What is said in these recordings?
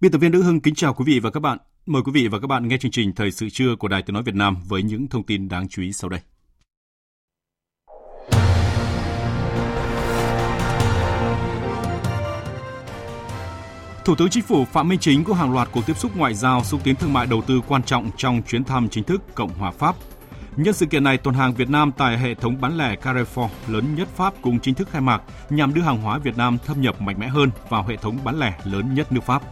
Biên tập viên Đức Hưng kính chào quý vị và các bạn. Mời quý vị và các bạn nghe chương trình Thời sự trưa của Đài Tiếng Nói Việt Nam với những thông tin đáng chú ý sau đây. Thủ tướng Chính phủ Phạm Minh Chính có hàng loạt cuộc tiếp xúc ngoại giao xúc tiến thương mại đầu tư quan trọng trong chuyến thăm chính thức Cộng hòa Pháp. Nhân sự kiện này, tuần hàng Việt Nam tại hệ thống bán lẻ Carrefour lớn nhất Pháp cũng chính thức khai mạc nhằm đưa hàng hóa Việt Nam thâm nhập mạnh mẽ hơn vào hệ thống bán lẻ lớn nhất nước Pháp.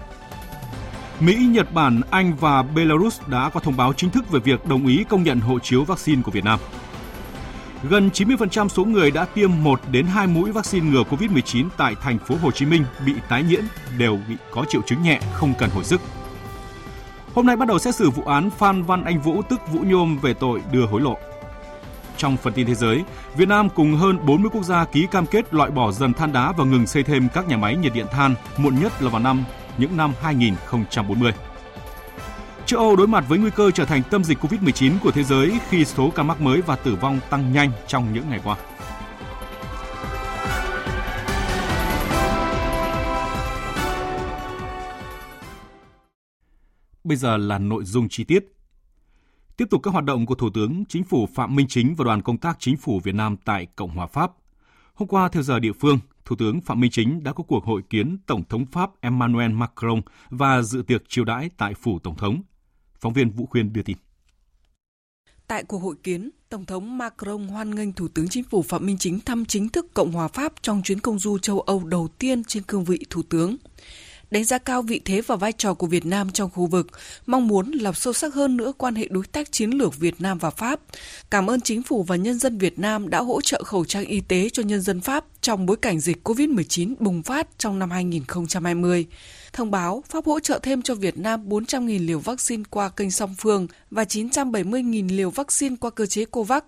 Mỹ, Nhật Bản, Anh và Belarus đã có thông báo chính thức về việc đồng ý công nhận hộ chiếu vaccine của Việt Nam. Gần 90% số người đã tiêm 1 đến 2 mũi vaccine ngừa COVID-19 tại thành phố Hồ Chí Minh bị tái nhiễm đều bị có triệu chứng nhẹ, không cần hồi sức. Hôm nay bắt đầu xét xử vụ án Phan Văn Anh Vũ tức Vũ Nhôm về tội đưa hối lộ. Trong phần tin thế giới, Việt Nam cùng hơn 40 quốc gia ký cam kết loại bỏ dần than đá và ngừng xây thêm các nhà máy nhiệt điện than muộn nhất là vào năm những năm 2040. Châu Âu đối mặt với nguy cơ trở thành tâm dịch COVID-19 của thế giới khi số ca mắc mới và tử vong tăng nhanh trong những ngày qua. Bây giờ là nội dung chi tiết. Tiếp tục các hoạt động của Thủ tướng Chính phủ Phạm Minh Chính và đoàn công tác Chính phủ Việt Nam tại Cộng hòa Pháp. Hôm qua theo giờ địa phương, Thủ tướng Phạm Minh Chính đã có cuộc hội kiến Tổng thống Pháp Emmanuel Macron và dự tiệc chiêu đãi tại phủ Tổng thống. Phóng viên Vũ Khuyên đưa tin. Tại cuộc hội kiến, Tổng thống Macron hoan nghênh Thủ tướng Chính phủ Phạm Minh Chính thăm chính thức Cộng hòa Pháp trong chuyến công du châu Âu đầu tiên trên cương vị Thủ tướng đánh giá cao vị thế và vai trò của Việt Nam trong khu vực, mong muốn làm sâu sắc hơn nữa quan hệ đối tác chiến lược Việt Nam và Pháp. Cảm ơn chính phủ và nhân dân Việt Nam đã hỗ trợ khẩu trang y tế cho nhân dân Pháp trong bối cảnh dịch COVID-19 bùng phát trong năm 2020. Thông báo Pháp hỗ trợ thêm cho Việt Nam 400.000 liều vaccine qua kênh song phương và 970.000 liều vaccine qua cơ chế COVAX,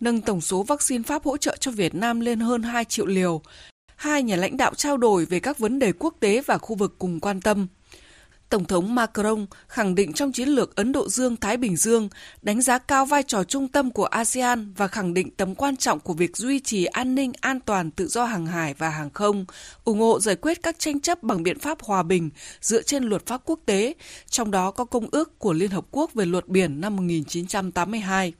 nâng tổng số vaccine Pháp hỗ trợ cho Việt Nam lên hơn 2 triệu liều, hai nhà lãnh đạo trao đổi về các vấn đề quốc tế và khu vực cùng quan tâm. Tổng thống Macron khẳng định trong chiến lược Ấn Độ Dương-Thái Bình Dương, đánh giá cao vai trò trung tâm của ASEAN và khẳng định tầm quan trọng của việc duy trì an ninh, an toàn, tự do hàng hải và hàng không, ủng hộ giải quyết các tranh chấp bằng biện pháp hòa bình dựa trên luật pháp quốc tế, trong đó có Công ước của Liên Hợp Quốc về luật biển năm 1982.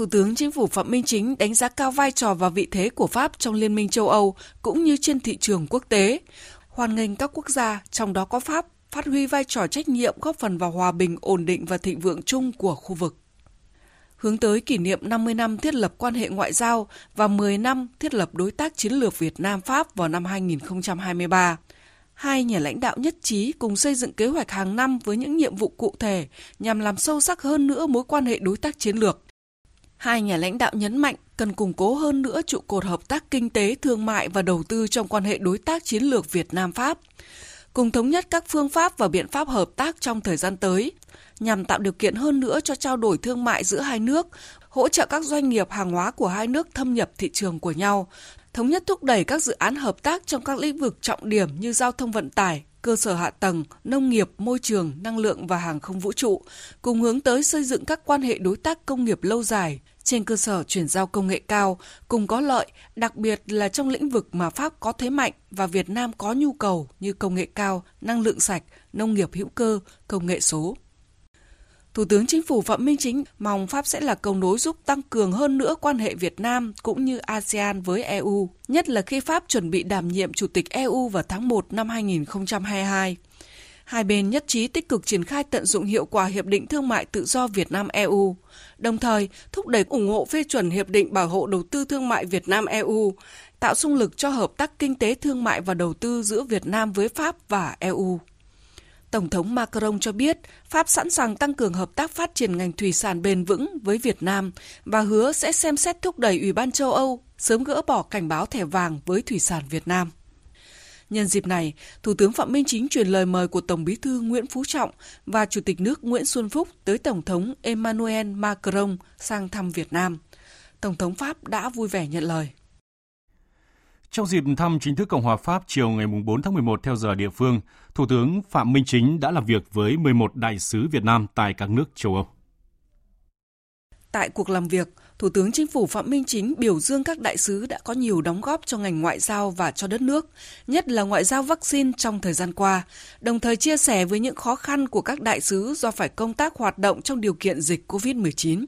Thủ tướng Chính phủ Phạm Minh Chính đánh giá cao vai trò và vị thế của Pháp trong Liên minh châu Âu cũng như trên thị trường quốc tế. Hoan nghênh các quốc gia, trong đó có Pháp, phát huy vai trò trách nhiệm góp phần vào hòa bình, ổn định và thịnh vượng chung của khu vực. Hướng tới kỷ niệm 50 năm thiết lập quan hệ ngoại giao và 10 năm thiết lập đối tác chiến lược Việt Nam-Pháp vào năm 2023 hai nhà lãnh đạo nhất trí cùng xây dựng kế hoạch hàng năm với những nhiệm vụ cụ thể nhằm làm sâu sắc hơn nữa mối quan hệ đối tác chiến lược. Hai nhà lãnh đạo nhấn mạnh cần củng cố hơn nữa trụ cột hợp tác kinh tế, thương mại và đầu tư trong quan hệ đối tác chiến lược Việt Nam-Pháp, cùng thống nhất các phương pháp và biện pháp hợp tác trong thời gian tới, nhằm tạo điều kiện hơn nữa cho trao đổi thương mại giữa hai nước, hỗ trợ các doanh nghiệp hàng hóa của hai nước thâm nhập thị trường của nhau, thống nhất thúc đẩy các dự án hợp tác trong các lĩnh vực trọng điểm như giao thông vận tải, cơ sở hạ tầng, nông nghiệp, môi trường, năng lượng và hàng không vũ trụ, cùng hướng tới xây dựng các quan hệ đối tác công nghiệp lâu dài trên cơ sở chuyển giao công nghệ cao, cùng có lợi, đặc biệt là trong lĩnh vực mà Pháp có thế mạnh và Việt Nam có nhu cầu như công nghệ cao, năng lượng sạch, nông nghiệp hữu cơ, công nghệ số. Thủ tướng Chính phủ Phạm Minh Chính mong Pháp sẽ là cầu nối giúp tăng cường hơn nữa quan hệ Việt Nam cũng như ASEAN với EU, nhất là khi Pháp chuẩn bị đảm nhiệm Chủ tịch EU vào tháng 1 năm 2022. Hai bên nhất trí tích cực triển khai tận dụng hiệu quả Hiệp định Thương mại Tự do Việt Nam-EU, đồng thời thúc đẩy ủng hộ phê chuẩn Hiệp định Bảo hộ Đầu tư Thương mại Việt Nam-EU, tạo sung lực cho hợp tác kinh tế thương mại và đầu tư giữa Việt Nam với Pháp và EU. Tổng thống Macron cho biết Pháp sẵn sàng tăng cường hợp tác phát triển ngành thủy sản bền vững với Việt Nam và hứa sẽ xem xét thúc đẩy Ủy ban châu Âu sớm gỡ bỏ cảnh báo thẻ vàng với thủy sản Việt Nam. Nhân dịp này, Thủ tướng Phạm Minh Chính truyền lời mời của Tổng Bí thư Nguyễn Phú Trọng và Chủ tịch nước Nguyễn Xuân Phúc tới Tổng thống Emmanuel Macron sang thăm Việt Nam. Tổng thống Pháp đã vui vẻ nhận lời. Trong dịp thăm chính thức Cộng hòa Pháp chiều ngày 4 tháng 11 theo giờ địa phương, Thủ tướng Phạm Minh Chính đã làm việc với 11 đại sứ Việt Nam tại các nước châu Âu. Tại cuộc làm việc, Thủ tướng Chính phủ Phạm Minh Chính biểu dương các đại sứ đã có nhiều đóng góp cho ngành ngoại giao và cho đất nước, nhất là ngoại giao vaccine trong thời gian qua, đồng thời chia sẻ với những khó khăn của các đại sứ do phải công tác hoạt động trong điều kiện dịch COVID-19.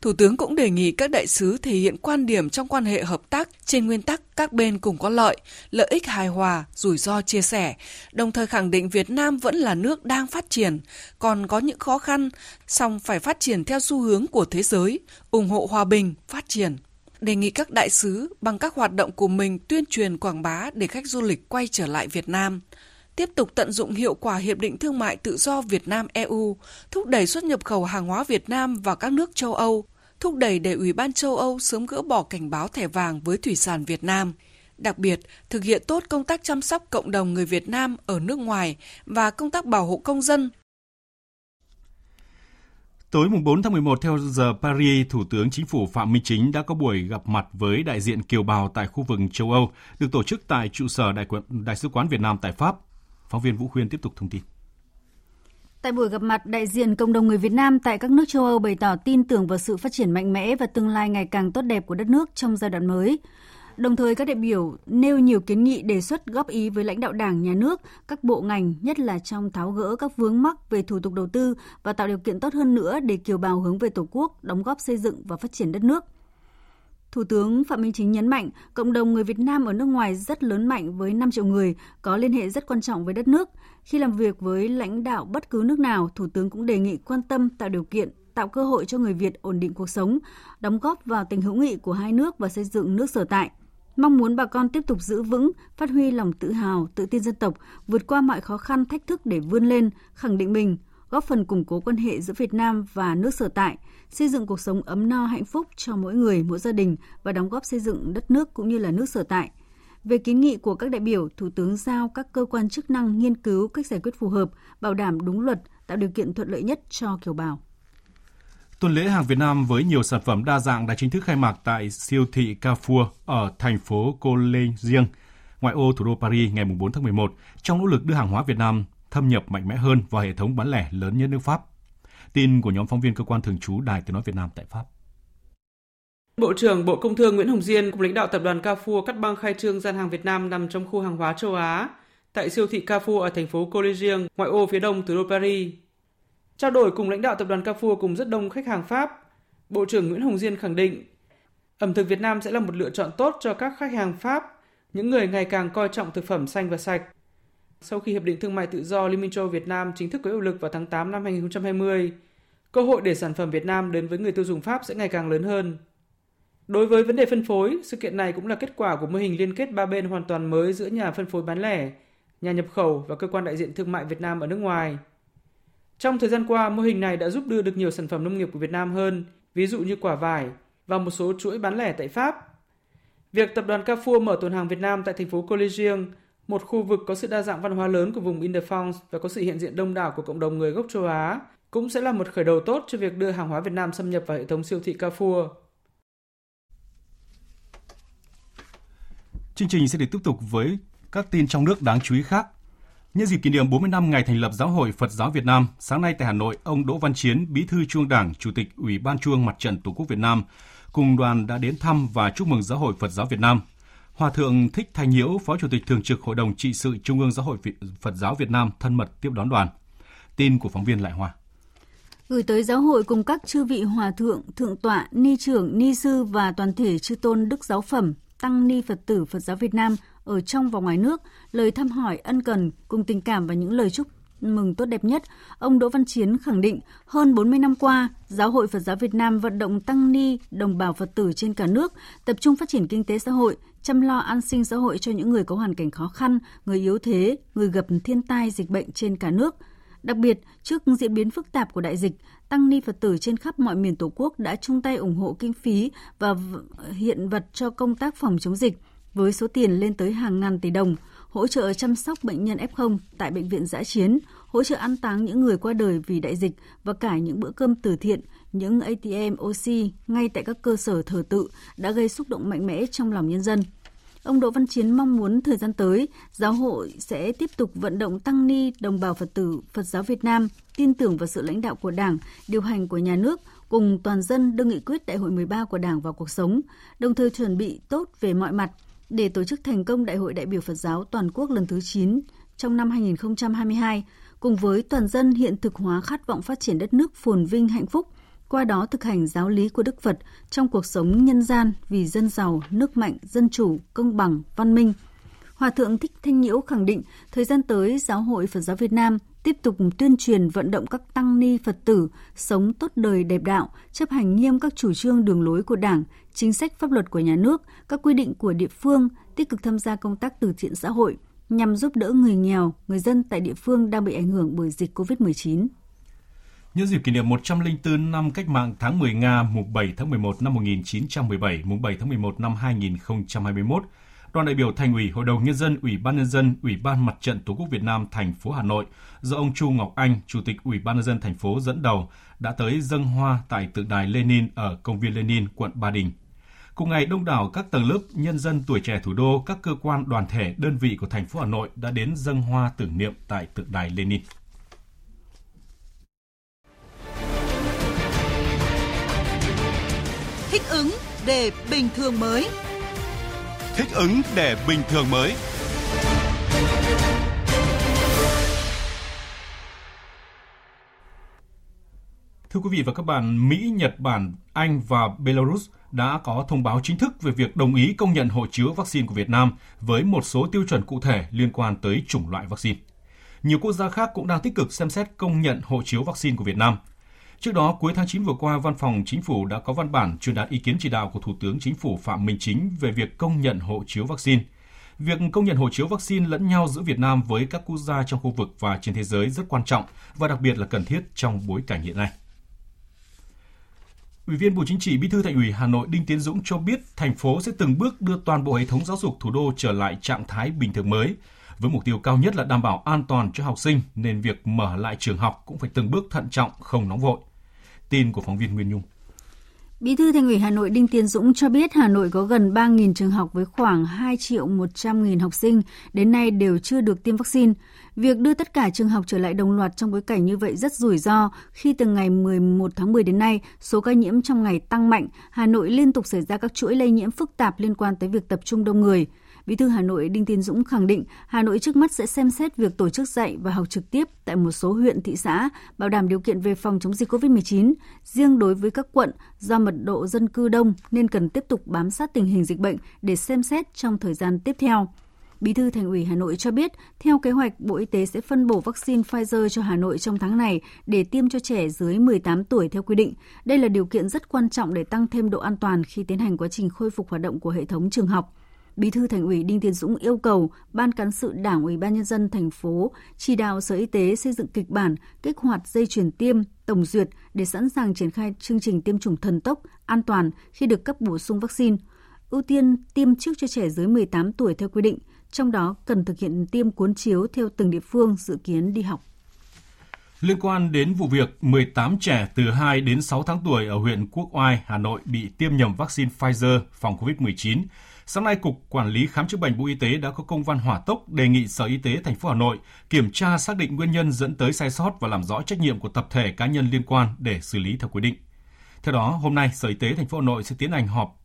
Thủ tướng cũng đề nghị các đại sứ thể hiện quan điểm trong quan hệ hợp tác trên nguyên tắc các bên cùng có lợi, lợi ích hài hòa, rủi ro chia sẻ, đồng thời khẳng định Việt Nam vẫn là nước đang phát triển, còn có những khó khăn, song phải phát triển theo xu hướng của thế giới, ủng hộ hòa bình, phát triển. Đề nghị các đại sứ bằng các hoạt động của mình tuyên truyền quảng bá để khách du lịch quay trở lại Việt Nam tiếp tục tận dụng hiệu quả Hiệp định Thương mại Tự do Việt Nam-EU, thúc đẩy xuất nhập khẩu hàng hóa Việt Nam vào các nước châu Âu, thúc đẩy để Ủy ban châu Âu sớm gỡ bỏ cảnh báo thẻ vàng với thủy sản Việt Nam. Đặc biệt, thực hiện tốt công tác chăm sóc cộng đồng người Việt Nam ở nước ngoài và công tác bảo hộ công dân. Tối 4 tháng 11 theo giờ Paris, Thủ tướng Chính phủ Phạm Minh Chính đã có buổi gặp mặt với đại diện kiều bào tại khu vực châu Âu, được tổ chức tại trụ sở Đại, đại sứ quán Việt Nam tại Pháp. Phóng viên Vũ Khuyên tiếp tục thông tin. Tại buổi gặp mặt, đại diện cộng đồng người Việt Nam tại các nước châu Âu bày tỏ tin tưởng vào sự phát triển mạnh mẽ và tương lai ngày càng tốt đẹp của đất nước trong giai đoạn mới. Đồng thời các đại biểu nêu nhiều kiến nghị đề xuất góp ý với lãnh đạo Đảng, Nhà nước, các bộ ngành, nhất là trong tháo gỡ các vướng mắc về thủ tục đầu tư và tạo điều kiện tốt hơn nữa để kiều bào hướng về Tổ quốc, đóng góp xây dựng và phát triển đất nước. Thủ tướng Phạm Minh Chính nhấn mạnh, cộng đồng người Việt Nam ở nước ngoài rất lớn mạnh với 5 triệu người, có liên hệ rất quan trọng với đất nước. Khi làm việc với lãnh đạo bất cứ nước nào, Thủ tướng cũng đề nghị quan tâm tạo điều kiện, tạo cơ hội cho người Việt ổn định cuộc sống, đóng góp vào tình hữu nghị của hai nước và xây dựng nước sở tại. Mong muốn bà con tiếp tục giữ vững, phát huy lòng tự hào, tự tin dân tộc, vượt qua mọi khó khăn, thách thức để vươn lên, khẳng định mình, góp phần củng cố quan hệ giữa Việt Nam và nước sở tại, xây dựng cuộc sống ấm no hạnh phúc cho mỗi người, mỗi gia đình và đóng góp xây dựng đất nước cũng như là nước sở tại. Về kiến nghị của các đại biểu, Thủ tướng giao các cơ quan chức năng nghiên cứu cách giải quyết phù hợp, bảo đảm đúng luật, tạo điều kiện thuận lợi nhất cho kiều bào. Tuần lễ hàng Việt Nam với nhiều sản phẩm đa dạng đã chính thức khai mạc tại siêu thị Carrefour ở thành phố Collegieng, ngoại ô thủ đô Paris ngày 4 tháng 11, trong nỗ lực đưa hàng hóa Việt Nam thâm nhập mạnh mẽ hơn vào hệ thống bán lẻ lớn nhất nước Pháp. Tin của nhóm phóng viên cơ quan thường trú Đài Tiếng nói Việt Nam tại Pháp. Bộ trưởng Bộ Công Thương Nguyễn Hồng Diên cùng lãnh đạo tập đoàn Carrefour cắt băng khai trương gian hàng Việt Nam nằm trong khu hàng hóa châu Á tại siêu thị Carrefour ở thành phố Collegieng, ngoại ô phía đông thủ đô Paris. Trao đổi cùng lãnh đạo tập đoàn Carrefour cùng rất đông khách hàng Pháp, Bộ trưởng Nguyễn Hồng Diên khẳng định ẩm thực Việt Nam sẽ là một lựa chọn tốt cho các khách hàng Pháp, những người ngày càng coi trọng thực phẩm xanh và sạch. Sau khi Hiệp định Thương mại Tự do Liên minh châu Việt Nam chính thức có hiệu lực vào tháng 8 năm 2020, cơ hội để sản phẩm Việt Nam đến với người tiêu dùng Pháp sẽ ngày càng lớn hơn. Đối với vấn đề phân phối, sự kiện này cũng là kết quả của mô hình liên kết ba bên hoàn toàn mới giữa nhà phân phối bán lẻ, nhà nhập khẩu và cơ quan đại diện thương mại Việt Nam ở nước ngoài. Trong thời gian qua, mô hình này đã giúp đưa được nhiều sản phẩm nông nghiệp của Việt Nam hơn, ví dụ như quả vải và một số chuỗi bán lẻ tại Pháp. Việc tập đoàn Carrefour mở tuần hàng Việt Nam tại thành phố Collegium một khu vực có sự đa dạng văn hóa lớn của vùng Înderphong và có sự hiện diện đông đảo của cộng đồng người gốc châu Á, cũng sẽ là một khởi đầu tốt cho việc đưa hàng hóa Việt Nam xâm nhập vào hệ thống siêu thị Carrefour. Chương trình sẽ được tiếp tục với các tin trong nước đáng chú ý khác. Nhân dịp kỷ niệm 40 năm ngày thành lập Giáo hội Phật giáo Việt Nam, sáng nay tại Hà Nội, ông Đỗ Văn Chiến, Bí thư Trung ương Đảng, Chủ tịch Ủy ban Trung ương Mặt trận Tổ quốc Việt Nam cùng đoàn đã đến thăm và chúc mừng Giáo hội Phật giáo Việt Nam. Hòa thượng Thích Thanh Nhiễu, Phó Chủ tịch Thường trực Hội đồng trị sự Trung ương Giáo hội Phật giáo Việt Nam thân mật tiếp đón đoàn. Tin của phóng viên Lại Hoa. Gửi tới giáo hội cùng các chư vị hòa thượng, thượng tọa, ni trưởng, ni sư và toàn thể chư tôn đức giáo phẩm, tăng ni Phật tử Phật giáo Việt Nam ở trong và ngoài nước, lời thăm hỏi ân cần cùng tình cảm và những lời chúc mừng tốt đẹp nhất, ông Đỗ Văn Chiến khẳng định hơn 40 năm qua, Giáo hội Phật giáo Việt Nam vận động tăng ni, đồng bào Phật tử trên cả nước tập trung phát triển kinh tế xã hội, chăm lo an sinh xã hội cho những người có hoàn cảnh khó khăn, người yếu thế, người gặp thiên tai dịch bệnh trên cả nước. Đặc biệt, trước diễn biến phức tạp của đại dịch, tăng ni Phật tử trên khắp mọi miền Tổ quốc đã chung tay ủng hộ kinh phí và hiện vật cho công tác phòng chống dịch với số tiền lên tới hàng ngàn tỷ đồng, hỗ trợ chăm sóc bệnh nhân F0 tại bệnh viện giã chiến, hỗ trợ an táng những người qua đời vì đại dịch và cả những bữa cơm từ thiện, những ATM oxy ngay tại các cơ sở thờ tự đã gây xúc động mạnh mẽ trong lòng nhân dân. Ông Đỗ Văn Chiến mong muốn thời gian tới, giáo hội sẽ tiếp tục vận động tăng ni, đồng bào Phật tử, Phật giáo Việt Nam tin tưởng vào sự lãnh đạo của Đảng, điều hành của nhà nước, cùng toàn dân đưa nghị quyết đại hội 13 của Đảng vào cuộc sống, đồng thời chuẩn bị tốt về mọi mặt để tổ chức thành công Đại hội đại biểu Phật giáo toàn quốc lần thứ 9 trong năm 2022, cùng với toàn dân hiện thực hóa khát vọng phát triển đất nước phồn vinh hạnh phúc, qua đó thực hành giáo lý của Đức Phật trong cuộc sống nhân gian vì dân giàu, nước mạnh, dân chủ, công bằng, văn minh. Hòa thượng Thích Thanh Nhiễu khẳng định, thời gian tới, Giáo hội Phật giáo Việt Nam tiếp tục tuyên truyền vận động các tăng ni Phật tử sống tốt đời đẹp đạo, chấp hành nghiêm các chủ trương đường lối của Đảng, chính sách pháp luật của nhà nước, các quy định của địa phương, tích cực tham gia công tác từ thiện xã hội nhằm giúp đỡ người nghèo, người dân tại địa phương đang bị ảnh hưởng bởi dịch COVID-19. Nhân dịp kỷ niệm 104 năm cách mạng tháng 10 Nga mùng 7 tháng 11 năm 1917, mùng 7 tháng 11 năm 2021, đoàn đại biểu Thành ủy, Hội đồng nhân dân, Ủy ban nhân dân, Ủy ban Mặt trận Tổ quốc Việt Nam thành phố Hà Nội do ông Chu Ngọc Anh, Chủ tịch Ủy ban nhân dân thành phố dẫn đầu đã tới dâng hoa tại tượng đài Lenin ở công viên Lenin, quận Ba Đình. Cùng ngày, đông đảo các tầng lớp nhân dân tuổi trẻ thủ đô, các cơ quan đoàn thể, đơn vị của thành phố Hà Nội đã đến dâng hoa tưởng niệm tại tượng đài Lenin. Thích ứng để bình thường mới. Thích ứng để bình thường mới. Thưa quý vị và các bạn, Mỹ, Nhật Bản, Anh và Belarus đã có thông báo chính thức về việc đồng ý công nhận hộ chiếu vaccine của Việt Nam với một số tiêu chuẩn cụ thể liên quan tới chủng loại vaccine. Nhiều quốc gia khác cũng đang tích cực xem xét công nhận hộ chiếu vaccine của Việt Nam. Trước đó, cuối tháng 9 vừa qua, Văn phòng Chính phủ đã có văn bản truyền đạt ý kiến chỉ đạo của Thủ tướng Chính phủ Phạm Minh Chính về việc công nhận hộ chiếu vaccine. Việc công nhận hộ chiếu vaccine lẫn nhau giữa Việt Nam với các quốc gia trong khu vực và trên thế giới rất quan trọng và đặc biệt là cần thiết trong bối cảnh hiện nay. Ủy viên Bộ Chính trị Bí thư Thành ủy Hà Nội Đinh Tiến Dũng cho biết thành phố sẽ từng bước đưa toàn bộ hệ thống giáo dục thủ đô trở lại trạng thái bình thường mới, với mục tiêu cao nhất là đảm bảo an toàn cho học sinh nên việc mở lại trường học cũng phải từng bước thận trọng, không nóng vội. Tin của phóng viên Nguyên Nhung. Bí thư Thành ủy Hà Nội Đinh Tiến Dũng cho biết Hà Nội có gần 3.000 trường học với khoảng 2 triệu 100 nghìn học sinh, đến nay đều chưa được tiêm vaccine. Việc đưa tất cả trường học trở lại đồng loạt trong bối cảnh như vậy rất rủi ro khi từ ngày 11 tháng 10 đến nay, số ca nhiễm trong ngày tăng mạnh, Hà Nội liên tục xảy ra các chuỗi lây nhiễm phức tạp liên quan tới việc tập trung đông người. Bí thư Hà Nội Đinh Tiến Dũng khẳng định Hà Nội trước mắt sẽ xem xét việc tổ chức dạy và học trực tiếp tại một số huyện thị xã, bảo đảm điều kiện về phòng chống dịch COVID-19. Riêng đối với các quận do mật độ dân cư đông nên cần tiếp tục bám sát tình hình dịch bệnh để xem xét trong thời gian tiếp theo. Bí thư Thành ủy Hà Nội cho biết, theo kế hoạch, Bộ Y tế sẽ phân bổ vaccine Pfizer cho Hà Nội trong tháng này để tiêm cho trẻ dưới 18 tuổi theo quy định. Đây là điều kiện rất quan trọng để tăng thêm độ an toàn khi tiến hành quá trình khôi phục hoạt động của hệ thống trường học. Bí thư Thành ủy Đinh Tiến Dũng yêu cầu Ban cán sự Đảng Ủy ban nhân dân thành phố chỉ đạo Sở Y tế xây dựng kịch bản, kích hoạt dây chuyển tiêm, tổng duyệt để sẵn sàng triển khai chương trình tiêm chủng thần tốc, an toàn khi được cấp bổ sung vaccine. Ưu tiên tiêm trước cho trẻ dưới 18 tuổi theo quy định, trong đó cần thực hiện tiêm cuốn chiếu theo từng địa phương dự kiến đi học. Liên quan đến vụ việc 18 trẻ từ 2 đến 6 tháng tuổi ở huyện Quốc Oai, Hà Nội bị tiêm nhầm vaccine Pfizer phòng COVID-19, Sáng nay, Cục Quản lý Khám chữa bệnh Bộ Y tế đã có công văn hỏa tốc đề nghị Sở Y tế thành phố Hà Nội kiểm tra xác định nguyên nhân dẫn tới sai sót và làm rõ trách nhiệm của tập thể cá nhân liên quan để xử lý theo quy định. Theo đó, hôm nay Sở Y tế thành phố Hà Nội sẽ tiến hành họp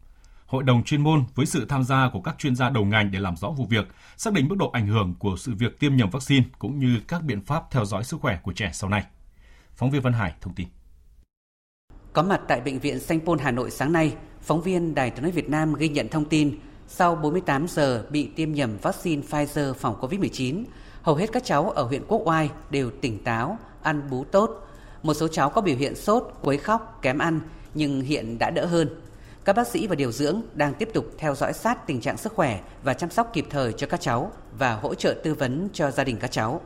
hội đồng chuyên môn với sự tham gia của các chuyên gia đầu ngành để làm rõ vụ việc, xác định mức độ ảnh hưởng của sự việc tiêm nhầm vaccine cũng như các biện pháp theo dõi sức khỏe của trẻ sau này. Phóng viên Văn Hải thông tin. Có mặt tại bệnh viện Sanh Pôn Hà Nội sáng nay, phóng viên Đài tiếng nói Việt Nam ghi nhận thông tin sau 48 giờ bị tiêm nhầm vaccine Pfizer phòng COVID-19, Hầu hết các cháu ở huyện Quốc Oai đều tỉnh táo, ăn bú tốt. Một số cháu có biểu hiện sốt, quấy khóc, kém ăn nhưng hiện đã đỡ hơn. Các bác sĩ và điều dưỡng đang tiếp tục theo dõi sát tình trạng sức khỏe và chăm sóc kịp thời cho các cháu và hỗ trợ tư vấn cho gia đình các cháu.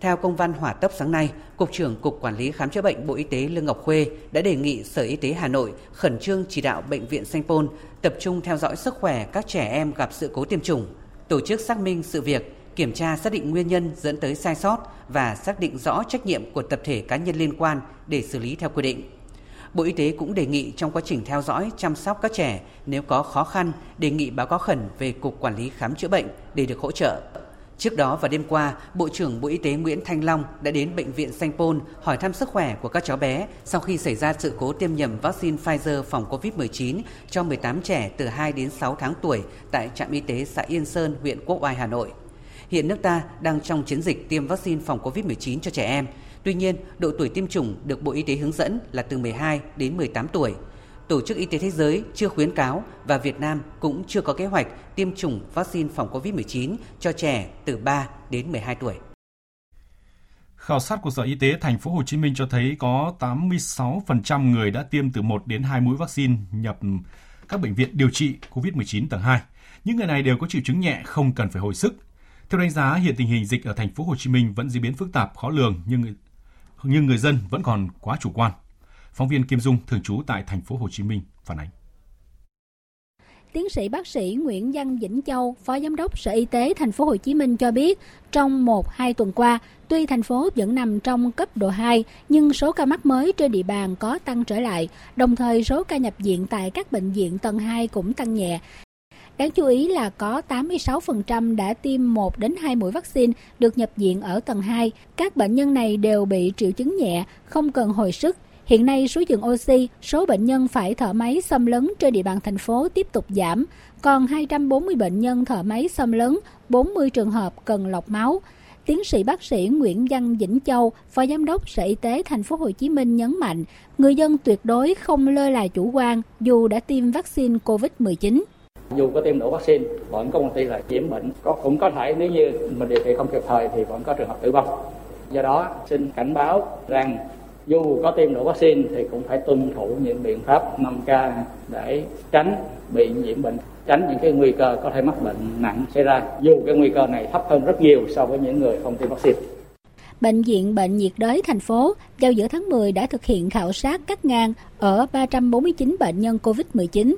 Theo công văn hỏa tốc sáng nay, Cục trưởng Cục Quản lý Khám chữa bệnh Bộ Y tế Lương Ngọc Khuê đã đề nghị Sở Y tế Hà Nội khẩn trương chỉ đạo Bệnh viện Sanh Pôn tập trung theo dõi sức khỏe các trẻ em gặp sự cố tiêm chủng, tổ chức xác minh sự việc, kiểm tra xác định nguyên nhân dẫn tới sai sót và xác định rõ trách nhiệm của tập thể cá nhân liên quan để xử lý theo quy định. Bộ Y tế cũng đề nghị trong quá trình theo dõi, chăm sóc các trẻ, nếu có khó khăn, đề nghị báo cáo khẩn về Cục Quản lý Khám chữa bệnh để được hỗ trợ. Trước đó vào đêm qua, Bộ trưởng Bộ Y tế Nguyễn Thanh Long đã đến Bệnh viện Sanh Pôn hỏi thăm sức khỏe của các cháu bé sau khi xảy ra sự cố tiêm nhầm vaccine Pfizer phòng COVID-19 cho 18 trẻ từ 2 đến 6 tháng tuổi tại trạm y tế xã Yên Sơn, huyện Quốc Oai, Hà Nội. Hiện nước ta đang trong chiến dịch tiêm vaccine phòng COVID-19 cho trẻ em. Tuy nhiên, độ tuổi tiêm chủng được Bộ Y tế hướng dẫn là từ 12 đến 18 tuổi. Tổ chức Y tế Thế giới chưa khuyến cáo và Việt Nam cũng chưa có kế hoạch tiêm chủng vaccine phòng COVID-19 cho trẻ từ 3 đến 12 tuổi. Khảo sát của Sở Y tế thành phố Hồ Chí Minh cho thấy có 86% người đã tiêm từ 1 đến 2 mũi vaccine nhập các bệnh viện điều trị COVID-19 tầng 2. Những người này đều có triệu chứng nhẹ, không cần phải hồi sức. Theo đánh giá, hiện tình hình dịch ở thành phố Hồ Chí Minh vẫn diễn biến phức tạp, khó lường nhưng nhưng người dân vẫn còn quá chủ quan. Phóng viên Kim Dung thường trú tại thành phố Hồ Chí Minh phản ánh. Tiến sĩ bác sĩ Nguyễn Văn Vĩnh Châu, Phó Giám đốc Sở Y tế thành phố Hồ Chí Minh cho biết, trong 1-2 tuần qua, tuy thành phố vẫn nằm trong cấp độ 2, nhưng số ca mắc mới trên địa bàn có tăng trở lại, đồng thời số ca nhập viện tại các bệnh viện tầng 2 cũng tăng nhẹ. Đáng chú ý là có 86% đã tiêm 1 đến 2 mũi vaccine được nhập viện ở tầng 2. Các bệnh nhân này đều bị triệu chứng nhẹ, không cần hồi sức, Hiện nay số giường oxy, số bệnh nhân phải thở máy xâm lấn trên địa bàn thành phố tiếp tục giảm, còn 240 bệnh nhân thở máy xâm lấn, 40 trường hợp cần lọc máu. Tiến sĩ bác sĩ Nguyễn Văn Vĩnh Châu, Phó Giám đốc Sở Y tế Thành phố Hồ Chí Minh nhấn mạnh, người dân tuyệt đối không lơ là chủ quan dù đã tiêm vaccine COVID-19 dù có tiêm đủ vaccine vẫn có một tỷ lệ nhiễm bệnh. Có cũng có thể nếu như mình điều trị không kịp thời thì vẫn có trường hợp tử vong. Do đó xin cảnh báo rằng dù có tiêm đủ vaccine thì cũng phải tuân thủ những biện pháp 5K để tránh bị nhiễm bệnh, tránh những cái nguy cơ có thể mắc bệnh nặng xảy ra dù cái nguy cơ này thấp hơn rất nhiều so với những người không tiêm vaccine. Bệnh viện Bệnh nhiệt đới thành phố vào giữa tháng 10 đã thực hiện khảo sát cắt ngang ở 349 bệnh nhân COVID-19.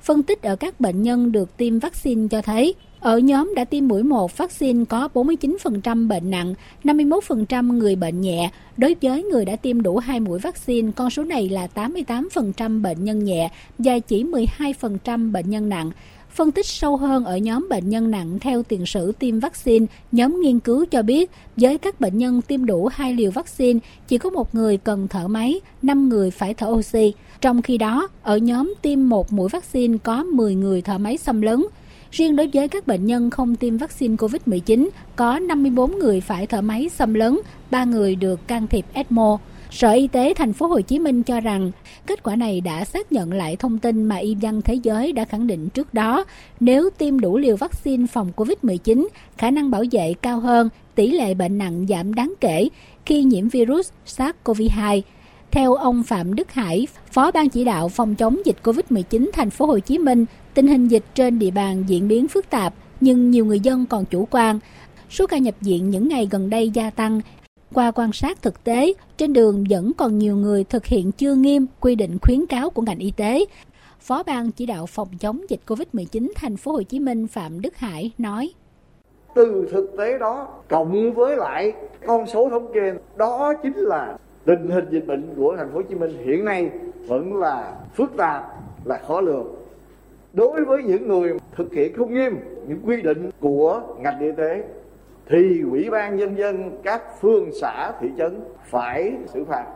Phân tích ở các bệnh nhân được tiêm vaccine cho thấy ở nhóm đã tiêm mũi 1 vaccine có 49% bệnh nặng, 51% người bệnh nhẹ. Đối với người đã tiêm đủ 2 mũi vaccine, con số này là 88% bệnh nhân nhẹ và chỉ 12% bệnh nhân nặng. Phân tích sâu hơn ở nhóm bệnh nhân nặng theo tiền sử tiêm vaccine, nhóm nghiên cứu cho biết với các bệnh nhân tiêm đủ hai liều vaccine, chỉ có một người cần thở máy, 5 người phải thở oxy. Trong khi đó, ở nhóm tiêm một mũi vaccine có 10 người thở máy xâm lấn, Riêng đối với các bệnh nhân không tiêm vaccine COVID-19, có 54 người phải thở máy xâm lấn, 3 người được can thiệp ECMO. Sở Y tế thành phố Hồ Chí Minh cho rằng kết quả này đã xác nhận lại thông tin mà y văn thế giới đã khẳng định trước đó. Nếu tiêm đủ liều vaccine phòng COVID-19, khả năng bảo vệ cao hơn, tỷ lệ bệnh nặng giảm đáng kể khi nhiễm virus SARS-CoV-2. Theo ông Phạm Đức Hải, Phó Ban chỉ đạo phòng chống dịch COVID-19 thành phố Hồ Chí Minh, tình hình dịch trên địa bàn diễn biến phức tạp nhưng nhiều người dân còn chủ quan. Số ca nhập viện những ngày gần đây gia tăng. Qua quan sát thực tế, trên đường vẫn còn nhiều người thực hiện chưa nghiêm quy định khuyến cáo của ngành y tế. Phó Ban chỉ đạo phòng chống dịch COVID-19 thành phố Hồ Chí Minh Phạm Đức Hải nói: Từ thực tế đó cộng với lại con số thống kê đó chính là tình hình dịch bệnh của thành phố Hồ Chí Minh hiện nay vẫn là phức tạp là khó lường đối với những người thực hiện không nghiêm những quy định của ngành y tế thì ủy ban nhân dân các phường xã thị trấn phải xử phạt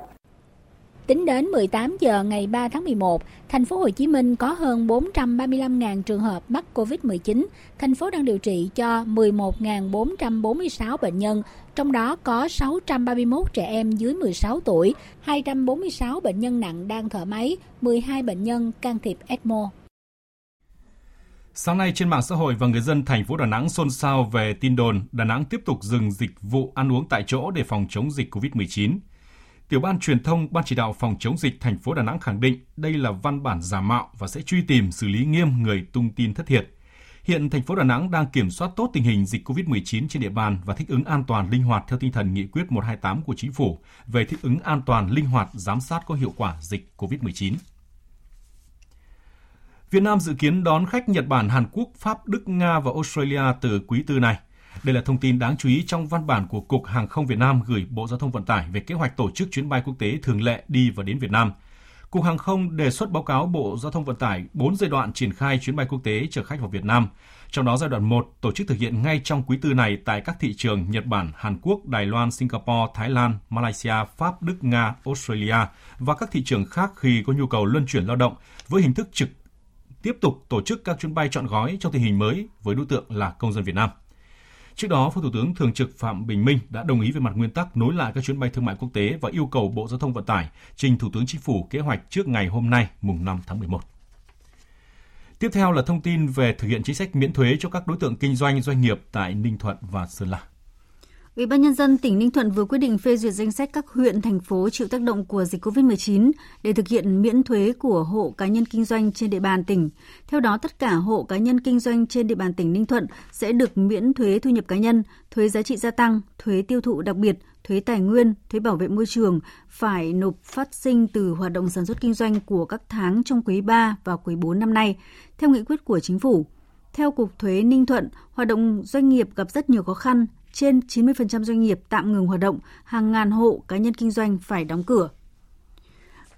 Tính đến 18 giờ ngày 3 tháng 11, thành phố Hồ Chí Minh có hơn 435.000 trường hợp mắc COVID-19. Thành phố đang điều trị cho 11.446 bệnh nhân, trong đó có 631 trẻ em dưới 16 tuổi, 246 bệnh nhân nặng đang thở máy, 12 bệnh nhân can thiệp ECMO. Sáng nay trên mạng xã hội và người dân thành phố Đà Nẵng xôn xao về tin đồn Đà Nẵng tiếp tục dừng dịch vụ ăn uống tại chỗ để phòng chống dịch COVID-19. Tiểu ban truyền thông, Ban chỉ đạo phòng chống dịch thành phố Đà Nẵng khẳng định đây là văn bản giả mạo và sẽ truy tìm, xử lý nghiêm người tung tin thất thiệt. Hiện thành phố Đà Nẵng đang kiểm soát tốt tình hình dịch COVID-19 trên địa bàn và thích ứng an toàn linh hoạt theo tinh thần nghị quyết 128 của chính phủ về thích ứng an toàn linh hoạt giám sát có hiệu quả dịch COVID-19. Việt Nam dự kiến đón khách Nhật Bản, Hàn Quốc, Pháp, Đức, Nga và Australia từ quý tư này. Đây là thông tin đáng chú ý trong văn bản của Cục Hàng không Việt Nam gửi Bộ Giao thông Vận tải về kế hoạch tổ chức chuyến bay quốc tế thường lệ đi và đến Việt Nam. Cục Hàng không đề xuất báo cáo Bộ Giao thông Vận tải 4 giai đoạn triển khai chuyến bay quốc tế chở khách vào Việt Nam. Trong đó giai đoạn 1 tổ chức thực hiện ngay trong quý tư này tại các thị trường Nhật Bản, Hàn Quốc, Đài Loan, Singapore, Thái Lan, Malaysia, Pháp, Đức, Nga, Australia và các thị trường khác khi có nhu cầu luân chuyển lao động với hình thức trực tiếp tục tổ chức các chuyến bay chọn gói trong tình hình mới với đối tượng là công dân Việt Nam. Trước đó, Phó Thủ tướng Thường trực Phạm Bình Minh đã đồng ý về mặt nguyên tắc nối lại các chuyến bay thương mại quốc tế và yêu cầu Bộ Giao thông Vận tải trình Thủ tướng Chính phủ kế hoạch trước ngày hôm nay, mùng 5 tháng 11. Tiếp theo là thông tin về thực hiện chính sách miễn thuế cho các đối tượng kinh doanh doanh nghiệp tại Ninh Thuận và Sơn La. Ủy ban nhân dân tỉnh Ninh Thuận vừa quyết định phê duyệt danh sách các huyện thành phố chịu tác động của dịch COVID-19 để thực hiện miễn thuế của hộ cá nhân kinh doanh trên địa bàn tỉnh. Theo đó, tất cả hộ cá nhân kinh doanh trên địa bàn tỉnh Ninh Thuận sẽ được miễn thuế thu nhập cá nhân, thuế giá trị gia tăng, thuế tiêu thụ đặc biệt, thuế tài nguyên, thuế bảo vệ môi trường phải nộp phát sinh từ hoạt động sản xuất kinh doanh của các tháng trong quý 3 và quý 4 năm nay, theo nghị quyết của chính phủ. Theo Cục Thuế Ninh Thuận, hoạt động doanh nghiệp gặp rất nhiều khó khăn trên 90% doanh nghiệp tạm ngừng hoạt động, hàng ngàn hộ cá nhân kinh doanh phải đóng cửa.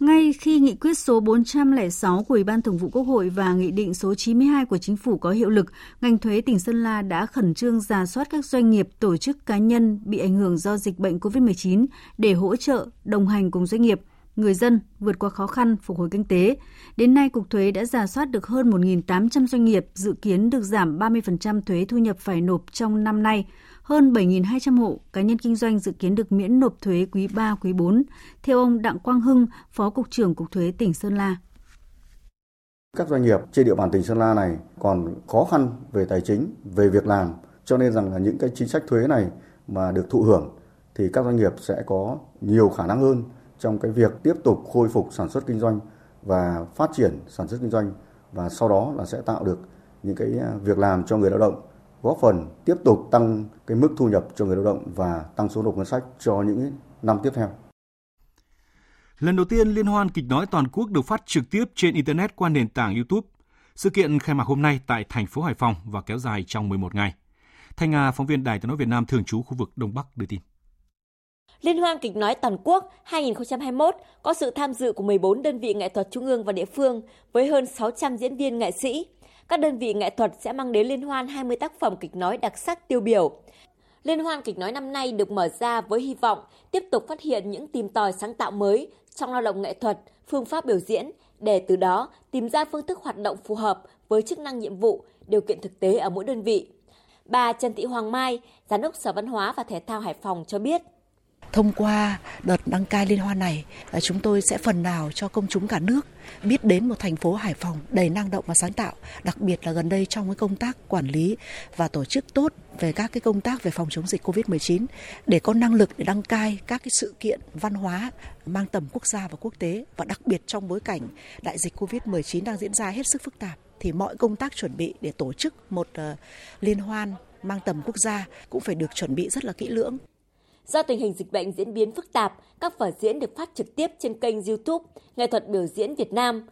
Ngay khi nghị quyết số 406 của Ủy ban Thường vụ Quốc hội và nghị định số 92 của Chính phủ có hiệu lực, ngành thuế tỉnh Sơn La đã khẩn trương giả soát các doanh nghiệp, tổ chức cá nhân bị ảnh hưởng do dịch bệnh COVID-19 để hỗ trợ, đồng hành cùng doanh nghiệp, người dân vượt qua khó khăn phục hồi kinh tế. Đến nay, Cục Thuế đã giả soát được hơn 1.800 doanh nghiệp dự kiến được giảm 30% thuế thu nhập phải nộp trong năm nay, hơn 7.200 hộ cá nhân kinh doanh dự kiến được miễn nộp thuế quý 3, quý 4. Theo ông Đặng Quang Hưng, Phó Cục trưởng Cục Thuế tỉnh Sơn La. Các doanh nghiệp trên địa bàn tỉnh Sơn La này còn khó khăn về tài chính, về việc làm, cho nên rằng là những cái chính sách thuế này mà được thụ hưởng thì các doanh nghiệp sẽ có nhiều khả năng hơn trong cái việc tiếp tục khôi phục sản xuất kinh doanh và phát triển sản xuất kinh doanh và sau đó là sẽ tạo được những cái việc làm cho người lao động góp phần tiếp tục tăng cái mức thu nhập cho người lao động và tăng số nộp ngân sách cho những năm tiếp theo. Lần đầu tiên Liên hoan kịch nói toàn quốc được phát trực tiếp trên Internet qua nền tảng YouTube. Sự kiện khai mạc hôm nay tại thành phố Hải Phòng và kéo dài trong 11 ngày. Thanh Nga, phóng viên Đài tiếng nói Việt Nam thường trú khu vực Đông Bắc đưa tin. Liên hoan kịch nói toàn quốc 2021 có sự tham dự của 14 đơn vị nghệ thuật trung ương và địa phương với hơn 600 diễn viên nghệ sĩ, các đơn vị nghệ thuật sẽ mang đến liên hoan 20 tác phẩm kịch nói đặc sắc tiêu biểu. Liên hoan kịch nói năm nay được mở ra với hy vọng tiếp tục phát hiện những tìm tòi sáng tạo mới trong lao động nghệ thuật, phương pháp biểu diễn để từ đó tìm ra phương thức hoạt động phù hợp với chức năng nhiệm vụ, điều kiện thực tế ở mỗi đơn vị. Bà Trần Thị Hoàng Mai, Giám đốc Sở Văn hóa và Thể thao Hải Phòng cho biết. Thông qua đợt đăng cai liên hoan này, à, chúng tôi sẽ phần nào cho công chúng cả nước biết đến một thành phố Hải Phòng đầy năng động và sáng tạo, đặc biệt là gần đây trong cái công tác quản lý và tổ chức tốt về các cái công tác về phòng chống dịch Covid-19 để có năng lực để đăng cai các cái sự kiện văn hóa mang tầm quốc gia và quốc tế và đặc biệt trong bối cảnh đại dịch Covid-19 đang diễn ra hết sức phức tạp thì mọi công tác chuẩn bị để tổ chức một uh, liên hoan mang tầm quốc gia cũng phải được chuẩn bị rất là kỹ lưỡng. Do tình hình dịch bệnh diễn biến phức tạp, các vở diễn được phát trực tiếp trên kênh YouTube Nghệ thuật biểu diễn Việt Nam.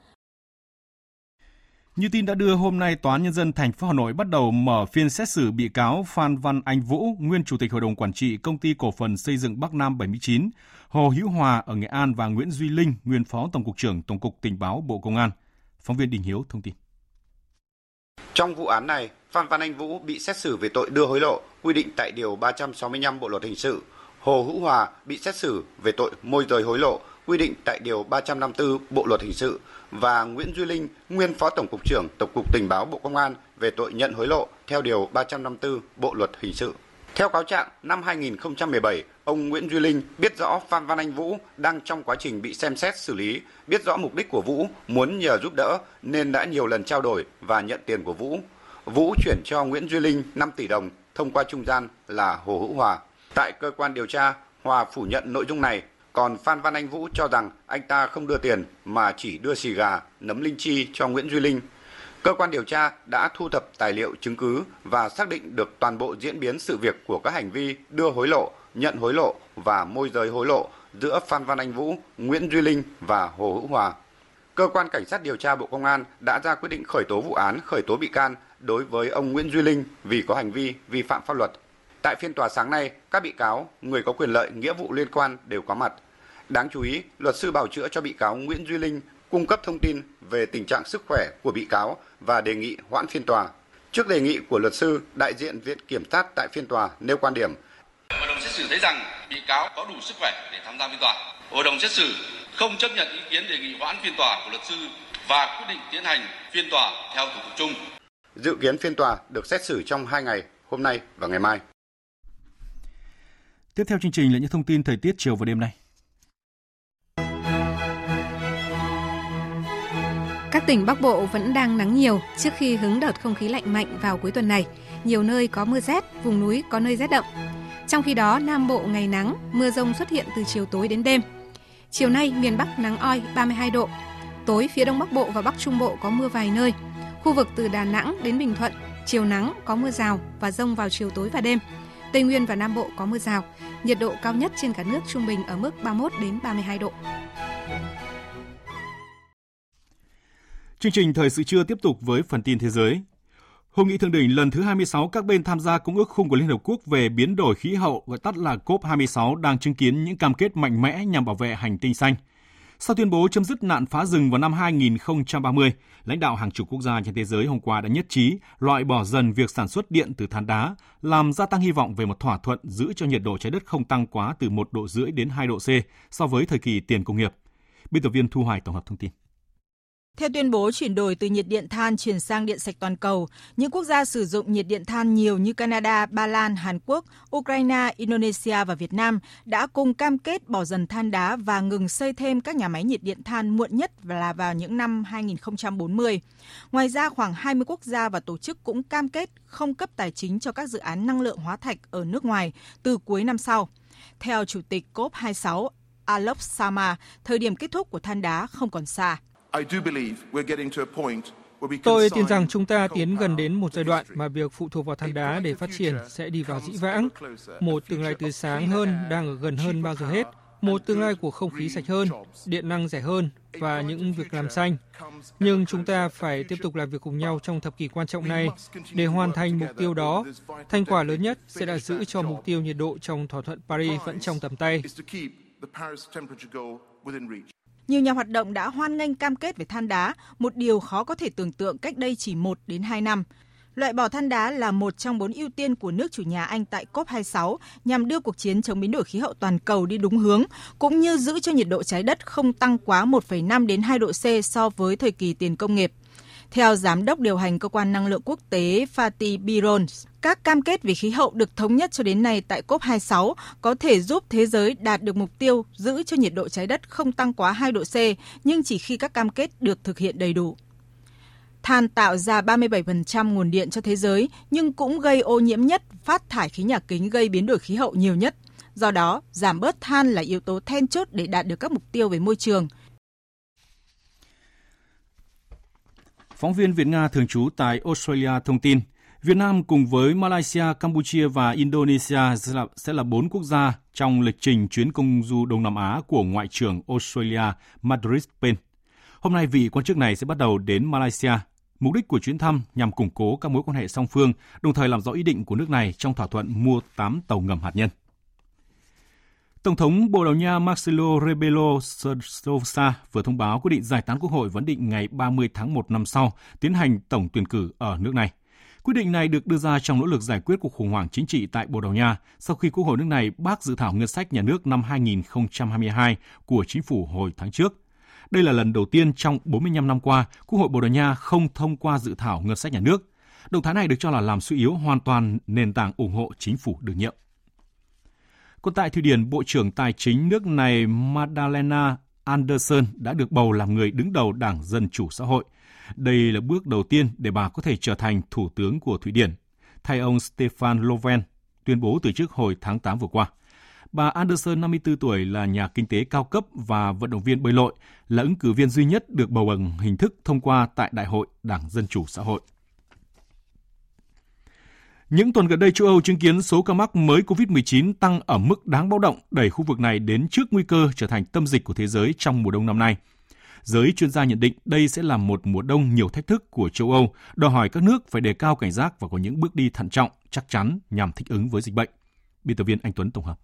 Như tin đã đưa, hôm nay Tòa án Nhân dân thành phố Hà Nội bắt đầu mở phiên xét xử bị cáo Phan Văn Anh Vũ, nguyên Chủ tịch Hội đồng Quản trị Công ty Cổ phần Xây dựng Bắc Nam 79, Hồ Hữu Hòa ở Nghệ An và Nguyễn Duy Linh, nguyên Phó Tổng cục trưởng Tổng cục Tình báo Bộ Công an. Phóng viên Đình Hiếu thông tin. Trong vụ án này, Phan Văn Anh Vũ bị xét xử về tội đưa hối lộ, quy định tại Điều 365 Bộ Luật Hình sự Hồ Hữu Hòa bị xét xử về tội môi rời hối lộ quy định tại Điều 354 Bộ Luật Hình sự và Nguyễn Duy Linh, nguyên Phó Tổng cục trưởng Tổng cục Tình báo Bộ Công an về tội nhận hối lộ theo Điều 354 Bộ Luật Hình sự. Theo cáo trạng, năm 2017, ông Nguyễn Duy Linh biết rõ Phan Văn Anh Vũ đang trong quá trình bị xem xét xử lý, biết rõ mục đích của Vũ muốn nhờ giúp đỡ nên đã nhiều lần trao đổi và nhận tiền của Vũ. Vũ chuyển cho Nguyễn Duy Linh 5 tỷ đồng thông qua trung gian là Hồ Hữu Hòa. Tại cơ quan điều tra, Hòa phủ nhận nội dung này, còn Phan Văn Anh Vũ cho rằng anh ta không đưa tiền mà chỉ đưa xì gà, nấm linh chi cho Nguyễn Duy Linh. Cơ quan điều tra đã thu thập tài liệu chứng cứ và xác định được toàn bộ diễn biến sự việc của các hành vi đưa hối lộ, nhận hối lộ và môi giới hối lộ giữa Phan Văn Anh Vũ, Nguyễn Duy Linh và Hồ Hữu Hòa. Cơ quan Cảnh sát điều tra Bộ Công an đã ra quyết định khởi tố vụ án, khởi tố bị can đối với ông Nguyễn Duy Linh vì có hành vi vi phạm pháp luật. Tại phiên tòa sáng nay, các bị cáo, người có quyền lợi, nghĩa vụ liên quan đều có mặt. Đáng chú ý, luật sư bảo chữa cho bị cáo Nguyễn Duy Linh cung cấp thông tin về tình trạng sức khỏe của bị cáo và đề nghị hoãn phiên tòa. Trước đề nghị của luật sư, đại diện Viện Kiểm sát tại phiên tòa nêu quan điểm. Hội đồng xét xử thấy rằng bị cáo có đủ sức khỏe để tham gia phiên tòa. Hội đồng xét xử không chấp nhận ý kiến đề nghị hoãn phiên tòa của luật sư và quyết định tiến hành phiên tòa theo thủ tục chung. Dự kiến phiên tòa được xét xử trong 2 ngày, hôm nay và ngày mai. Tiếp theo chương trình là những thông tin thời tiết chiều và đêm nay. Các tỉnh Bắc Bộ vẫn đang nắng nhiều trước khi hứng đợt không khí lạnh mạnh vào cuối tuần này. Nhiều nơi có mưa rét, vùng núi có nơi rét đậm. Trong khi đó, Nam Bộ ngày nắng, mưa rông xuất hiện từ chiều tối đến đêm. Chiều nay, miền Bắc nắng oi 32 độ. Tối, phía Đông Bắc Bộ và Bắc Trung Bộ có mưa vài nơi. Khu vực từ Đà Nẵng đến Bình Thuận, chiều nắng, có mưa rào và rông vào chiều tối và đêm. Tây Nguyên và Nam Bộ có mưa rào. Nhiệt độ cao nhất trên cả nước trung bình ở mức 31 đến 32 độ. Chương trình Thời sự trưa tiếp tục với phần tin thế giới. Hội nghị thượng đỉnh lần thứ 26 các bên tham gia Công ước Khung của Liên Hợp Quốc về biến đổi khí hậu, gọi tắt là COP26, đang chứng kiến những cam kết mạnh mẽ nhằm bảo vệ hành tinh xanh. Sau tuyên bố chấm dứt nạn phá rừng vào năm 2030, lãnh đạo hàng chục quốc gia trên thế giới hôm qua đã nhất trí loại bỏ dần việc sản xuất điện từ than đá, làm gia tăng hy vọng về một thỏa thuận giữ cho nhiệt độ trái đất không tăng quá từ 1 độ rưỡi đến 2 độ C so với thời kỳ tiền công nghiệp. Biên tập viên Thu Hoài tổng hợp thông tin. Theo tuyên bố chuyển đổi từ nhiệt điện than chuyển sang điện sạch toàn cầu, những quốc gia sử dụng nhiệt điện than nhiều như Canada, Ba Lan, Hàn Quốc, Ukraine, Indonesia và Việt Nam đã cùng cam kết bỏ dần than đá và ngừng xây thêm các nhà máy nhiệt điện than muộn nhất là vào những năm 2040. Ngoài ra, khoảng 20 quốc gia và tổ chức cũng cam kết không cấp tài chính cho các dự án năng lượng hóa thạch ở nước ngoài từ cuối năm sau. Theo Chủ tịch COP26 Alok Sama, thời điểm kết thúc của than đá không còn xa. Tôi tin rằng chúng ta tiến gần đến một giai đoạn mà việc phụ thuộc vào than đá để phát triển sẽ đi vào dĩ vãng. Một tương lai tươi sáng hơn đang ở gần hơn bao giờ hết. Một tương lai của không khí sạch hơn, điện năng rẻ hơn và những việc làm xanh. Nhưng chúng ta phải tiếp tục làm việc cùng nhau trong thập kỷ quan trọng này để hoàn thành mục tiêu đó. Thành quả lớn nhất sẽ là giữ cho mục tiêu nhiệt độ trong thỏa thuận Paris vẫn trong tầm tay. Nhiều nhà hoạt động đã hoan nghênh cam kết về than đá, một điều khó có thể tưởng tượng cách đây chỉ 1 đến 2 năm. Loại bỏ than đá là một trong bốn ưu tiên của nước chủ nhà Anh tại COP26 nhằm đưa cuộc chiến chống biến đổi khí hậu toàn cầu đi đúng hướng, cũng như giữ cho nhiệt độ trái đất không tăng quá 1,5 đến 2 độ C so với thời kỳ tiền công nghiệp. Theo Giám đốc điều hành Cơ quan Năng lượng Quốc tế Fatih Birol, các cam kết về khí hậu được thống nhất cho đến nay tại COP26 có thể giúp thế giới đạt được mục tiêu giữ cho nhiệt độ trái đất không tăng quá 2 độ C, nhưng chỉ khi các cam kết được thực hiện đầy đủ. Than tạo ra 37% nguồn điện cho thế giới, nhưng cũng gây ô nhiễm nhất, phát thải khí nhà kính gây biến đổi khí hậu nhiều nhất. Do đó, giảm bớt than là yếu tố then chốt để đạt được các mục tiêu về môi trường – Phóng viên Việt Nga thường trú tại Australia thông tin, Việt Nam cùng với Malaysia, Campuchia và Indonesia sẽ là, sẽ là bốn quốc gia trong lịch trình chuyến công du Đông Nam Á của Ngoại trưởng Australia Madrid Payne. Hôm nay, vị quan chức này sẽ bắt đầu đến Malaysia. Mục đích của chuyến thăm nhằm củng cố các mối quan hệ song phương, đồng thời làm rõ ý định của nước này trong thỏa thuận mua 8 tàu ngầm hạt nhân. Tổng thống Bồ Đào Nha Marcelo Rebelo Sousa vừa thông báo quyết định giải tán quốc hội vấn định ngày 30 tháng 1 năm sau tiến hành tổng tuyển cử ở nước này. Quyết định này được đưa ra trong nỗ lực giải quyết cuộc khủng hoảng chính trị tại Bồ Đào Nha sau khi Quốc hội nước này bác dự thảo ngân sách nhà nước năm 2022 của chính phủ hồi tháng trước. Đây là lần đầu tiên trong 45 năm qua, Quốc hội Bồ Đào Nha không thông qua dự thảo ngân sách nhà nước. Động thái này được cho là làm suy yếu hoàn toàn nền tảng ủng hộ chính phủ đương nhiệm. Còn tại Thụy Điển, Bộ trưởng Tài chính nước này Madalena Anderson đã được bầu làm người đứng đầu Đảng Dân Chủ Xã hội. Đây là bước đầu tiên để bà có thể trở thành thủ tướng của Thụy Điển, thay ông Stefan Löfven tuyên bố từ chức hồi tháng 8 vừa qua. Bà Anderson, 54 tuổi, là nhà kinh tế cao cấp và vận động viên bơi lội, là ứng cử viên duy nhất được bầu bằng hình thức thông qua tại Đại hội Đảng Dân Chủ Xã hội. Những tuần gần đây, châu Âu chứng kiến số ca mắc mới COVID-19 tăng ở mức đáng báo động, đẩy khu vực này đến trước nguy cơ trở thành tâm dịch của thế giới trong mùa đông năm nay. Giới chuyên gia nhận định đây sẽ là một mùa đông nhiều thách thức của châu Âu, đòi hỏi các nước phải đề cao cảnh giác và có những bước đi thận trọng, chắc chắn nhằm thích ứng với dịch bệnh. Biên tập viên Anh Tuấn tổng hợp.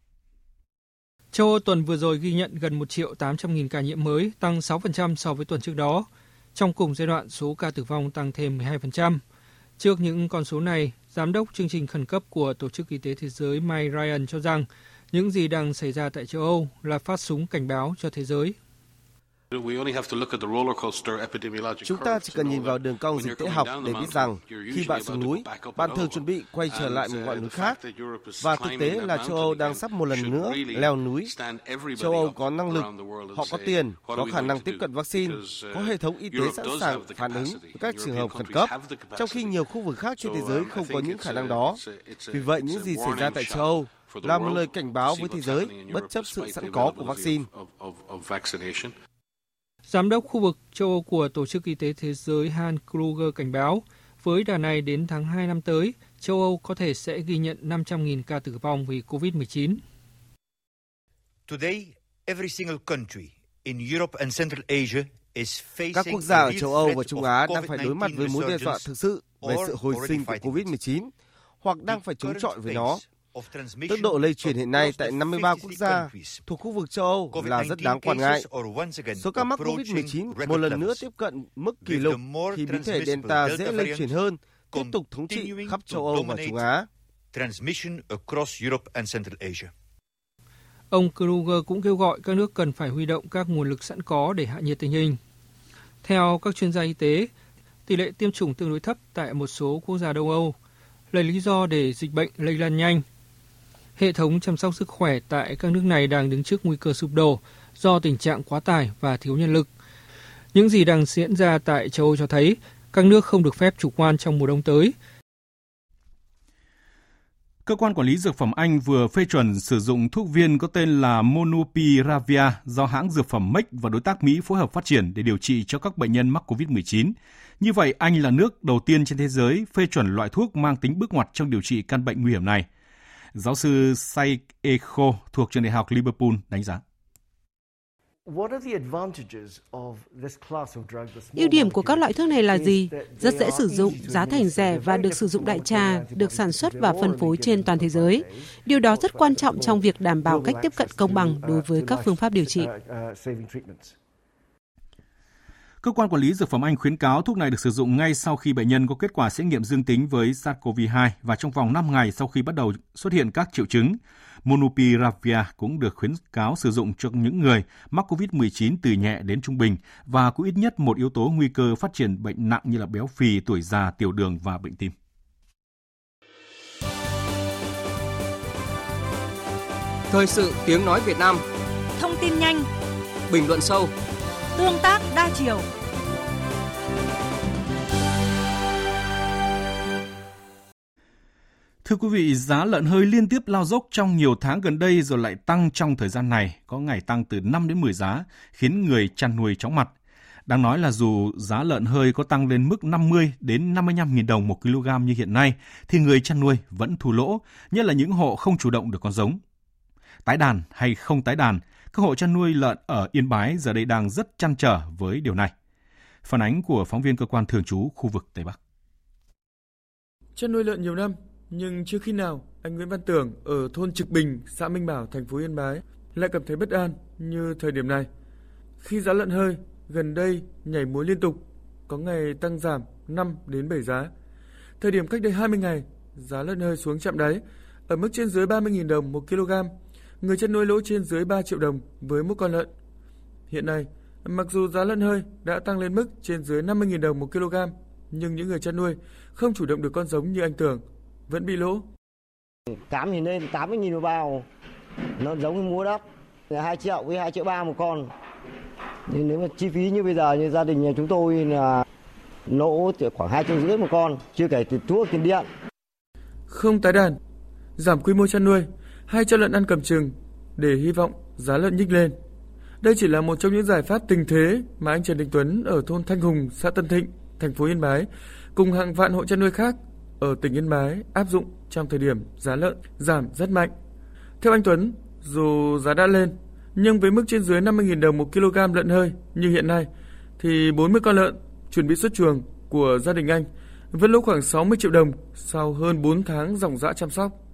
Châu Âu tuần vừa rồi ghi nhận gần 1 triệu 800 nghìn ca nhiễm mới, tăng 6% so với tuần trước đó. Trong cùng giai đoạn, số ca tử vong tăng thêm 12%. Trước những con số này, Giám đốc chương trình khẩn cấp của Tổ chức Y tế Thế giới Mike Ryan cho rằng những gì đang xảy ra tại châu Âu là phát súng cảnh báo cho thế giới Chúng ta chỉ cần nhìn vào đường cong dịch tễ học để biết rằng khi bạn xuống núi, bạn thường chuẩn bị quay trở lại một ngọn núi khác. Và thực tế là châu Âu đang sắp một lần nữa leo núi. Châu Âu có năng lực, họ có tiền, có khả năng tiếp cận vaccine, có hệ thống y tế sẵn sàng phản ứng với các trường hợp khẩn cấp, trong khi nhiều khu vực khác trên thế giới không có những khả năng đó. Vì vậy, những gì xảy ra tại châu Âu là một lời cảnh báo với thế giới bất chấp sự sẵn có của vaccine. Giám đốc khu vực châu Âu của Tổ chức Y tế Thế giới Han Kruger cảnh báo, với đà này đến tháng 2 năm tới, châu Âu có thể sẽ ghi nhận 500.000 ca tử vong vì COVID-19. Today, every single country in Europe and Central Asia các quốc gia ở châu Âu và Trung Á đang phải đối mặt với mối đe dọa thực sự về sự hồi sinh của COVID-19 hoặc đang phải chống chọi với nó. Tốc độ lây truyền hiện nay tại 53 quốc gia thuộc khu vực châu Âu là rất đáng quan ngại. Số ca mắc COVID-19 một lần nữa tiếp cận mức kỷ lục khi biến thể Delta dễ lây truyền hơn, tiếp tục thống trị khắp châu Âu và Trung Á. Ông Kruger cũng kêu gọi các nước cần phải huy động các nguồn lực sẵn có để hạ nhiệt tình hình. Theo các chuyên gia y tế, tỷ lệ tiêm chủng tương đối thấp tại một số quốc gia Đông Âu là lý do để dịch bệnh lây lan nhanh hệ thống chăm sóc sức khỏe tại các nước này đang đứng trước nguy cơ sụp đổ do tình trạng quá tải và thiếu nhân lực. Những gì đang diễn ra tại châu Âu cho thấy các nước không được phép chủ quan trong mùa đông tới. Cơ quan quản lý dược phẩm Anh vừa phê chuẩn sử dụng thuốc viên có tên là Monupiravir do hãng dược phẩm Merck và đối tác Mỹ phối hợp phát triển để điều trị cho các bệnh nhân mắc COVID-19. Như vậy, Anh là nước đầu tiên trên thế giới phê chuẩn loại thuốc mang tính bước ngoặt trong điều trị căn bệnh nguy hiểm này – Giáo sư Say Echo thuộc trường đại học Liverpool đánh giá. Ưu điểm của các loại thuốc này là gì? Rất dễ sử dụng, giá thành rẻ và được sử dụng đại trà, được sản xuất và phân phối trên toàn thế giới. Điều đó rất quan trọng trong việc đảm bảo cách tiếp cận công bằng đối với các phương pháp điều trị. Cơ quan quản lý dược phẩm Anh khuyến cáo thuốc này được sử dụng ngay sau khi bệnh nhân có kết quả xét nghiệm dương tính với SARS-CoV-2 và trong vòng 5 ngày sau khi bắt đầu xuất hiện các triệu chứng. Monupiravir cũng được khuyến cáo sử dụng cho những người mắc COVID-19 từ nhẹ đến trung bình và có ít nhất một yếu tố nguy cơ phát triển bệnh nặng như là béo phì, tuổi già, tiểu đường và bệnh tim. Thời sự tiếng nói Việt Nam Thông tin nhanh Bình luận sâu Tương tác đa chiều. Thưa quý vị, giá lợn hơi liên tiếp lao dốc trong nhiều tháng gần đây rồi lại tăng trong thời gian này, có ngày tăng từ 5 đến 10 giá, khiến người chăn nuôi chóng mặt. Đang nói là dù giá lợn hơi có tăng lên mức 50 đến 55 nghìn đồng một kg như hiện nay, thì người chăn nuôi vẫn thua lỗ, nhất là những hộ không chủ động được con giống. Tái đàn hay không tái đàn, các hộ chăn nuôi lợn ở Yên Bái giờ đây đang rất chăn trở với điều này. Phản ánh của phóng viên cơ quan thường trú khu vực Tây Bắc. Chăn nuôi lợn nhiều năm, nhưng chưa khi nào anh Nguyễn Văn Tưởng ở thôn Trực Bình, xã Minh Bảo, thành phố Yên Bái lại cảm thấy bất an như thời điểm này. Khi giá lợn hơi gần đây nhảy múa liên tục, có ngày tăng giảm 5 đến 7 giá. Thời điểm cách đây 20 ngày, giá lợn hơi xuống chạm đáy ở mức trên dưới 30.000 đồng một kg người chăn nuôi lỗ trên dưới 3 triệu đồng với một con lợn. Hiện nay, mặc dù giá lợn hơi đã tăng lên mức trên dưới 50.000 đồng một kg, nhưng những người chăn nuôi không chủ động được con giống như anh Tưởng, vẫn bị lỗ. Cám thì lên 80.000 một bao, nó giống như mua đắt, 2 triệu với 2 triệu ba một con. Nhưng nếu mà chi phí như bây giờ như gia đình nhà chúng tôi là lỗ khoảng hai triệu rưỡi một con, chưa kể từ thuốc tiền điện. Không tái đàn, giảm quy mô chăn nuôi hay cho lợn ăn cầm chừng để hy vọng giá lợn nhích lên. Đây chỉ là một trong những giải pháp tình thế mà anh Trần Đình Tuấn ở thôn Thanh Hùng, xã Tân Thịnh, thành phố Yên Bái cùng hàng vạn hộ chăn nuôi khác ở tỉnh Yên Bái áp dụng trong thời điểm giá lợn giảm rất mạnh. Theo anh Tuấn, dù giá đã lên, nhưng với mức trên dưới 50.000 đồng một kg lợn hơi như hiện nay, thì 40 con lợn chuẩn bị xuất chuồng của gia đình anh vẫn lỗ khoảng 60 triệu đồng sau hơn 4 tháng dòng dã chăm sóc.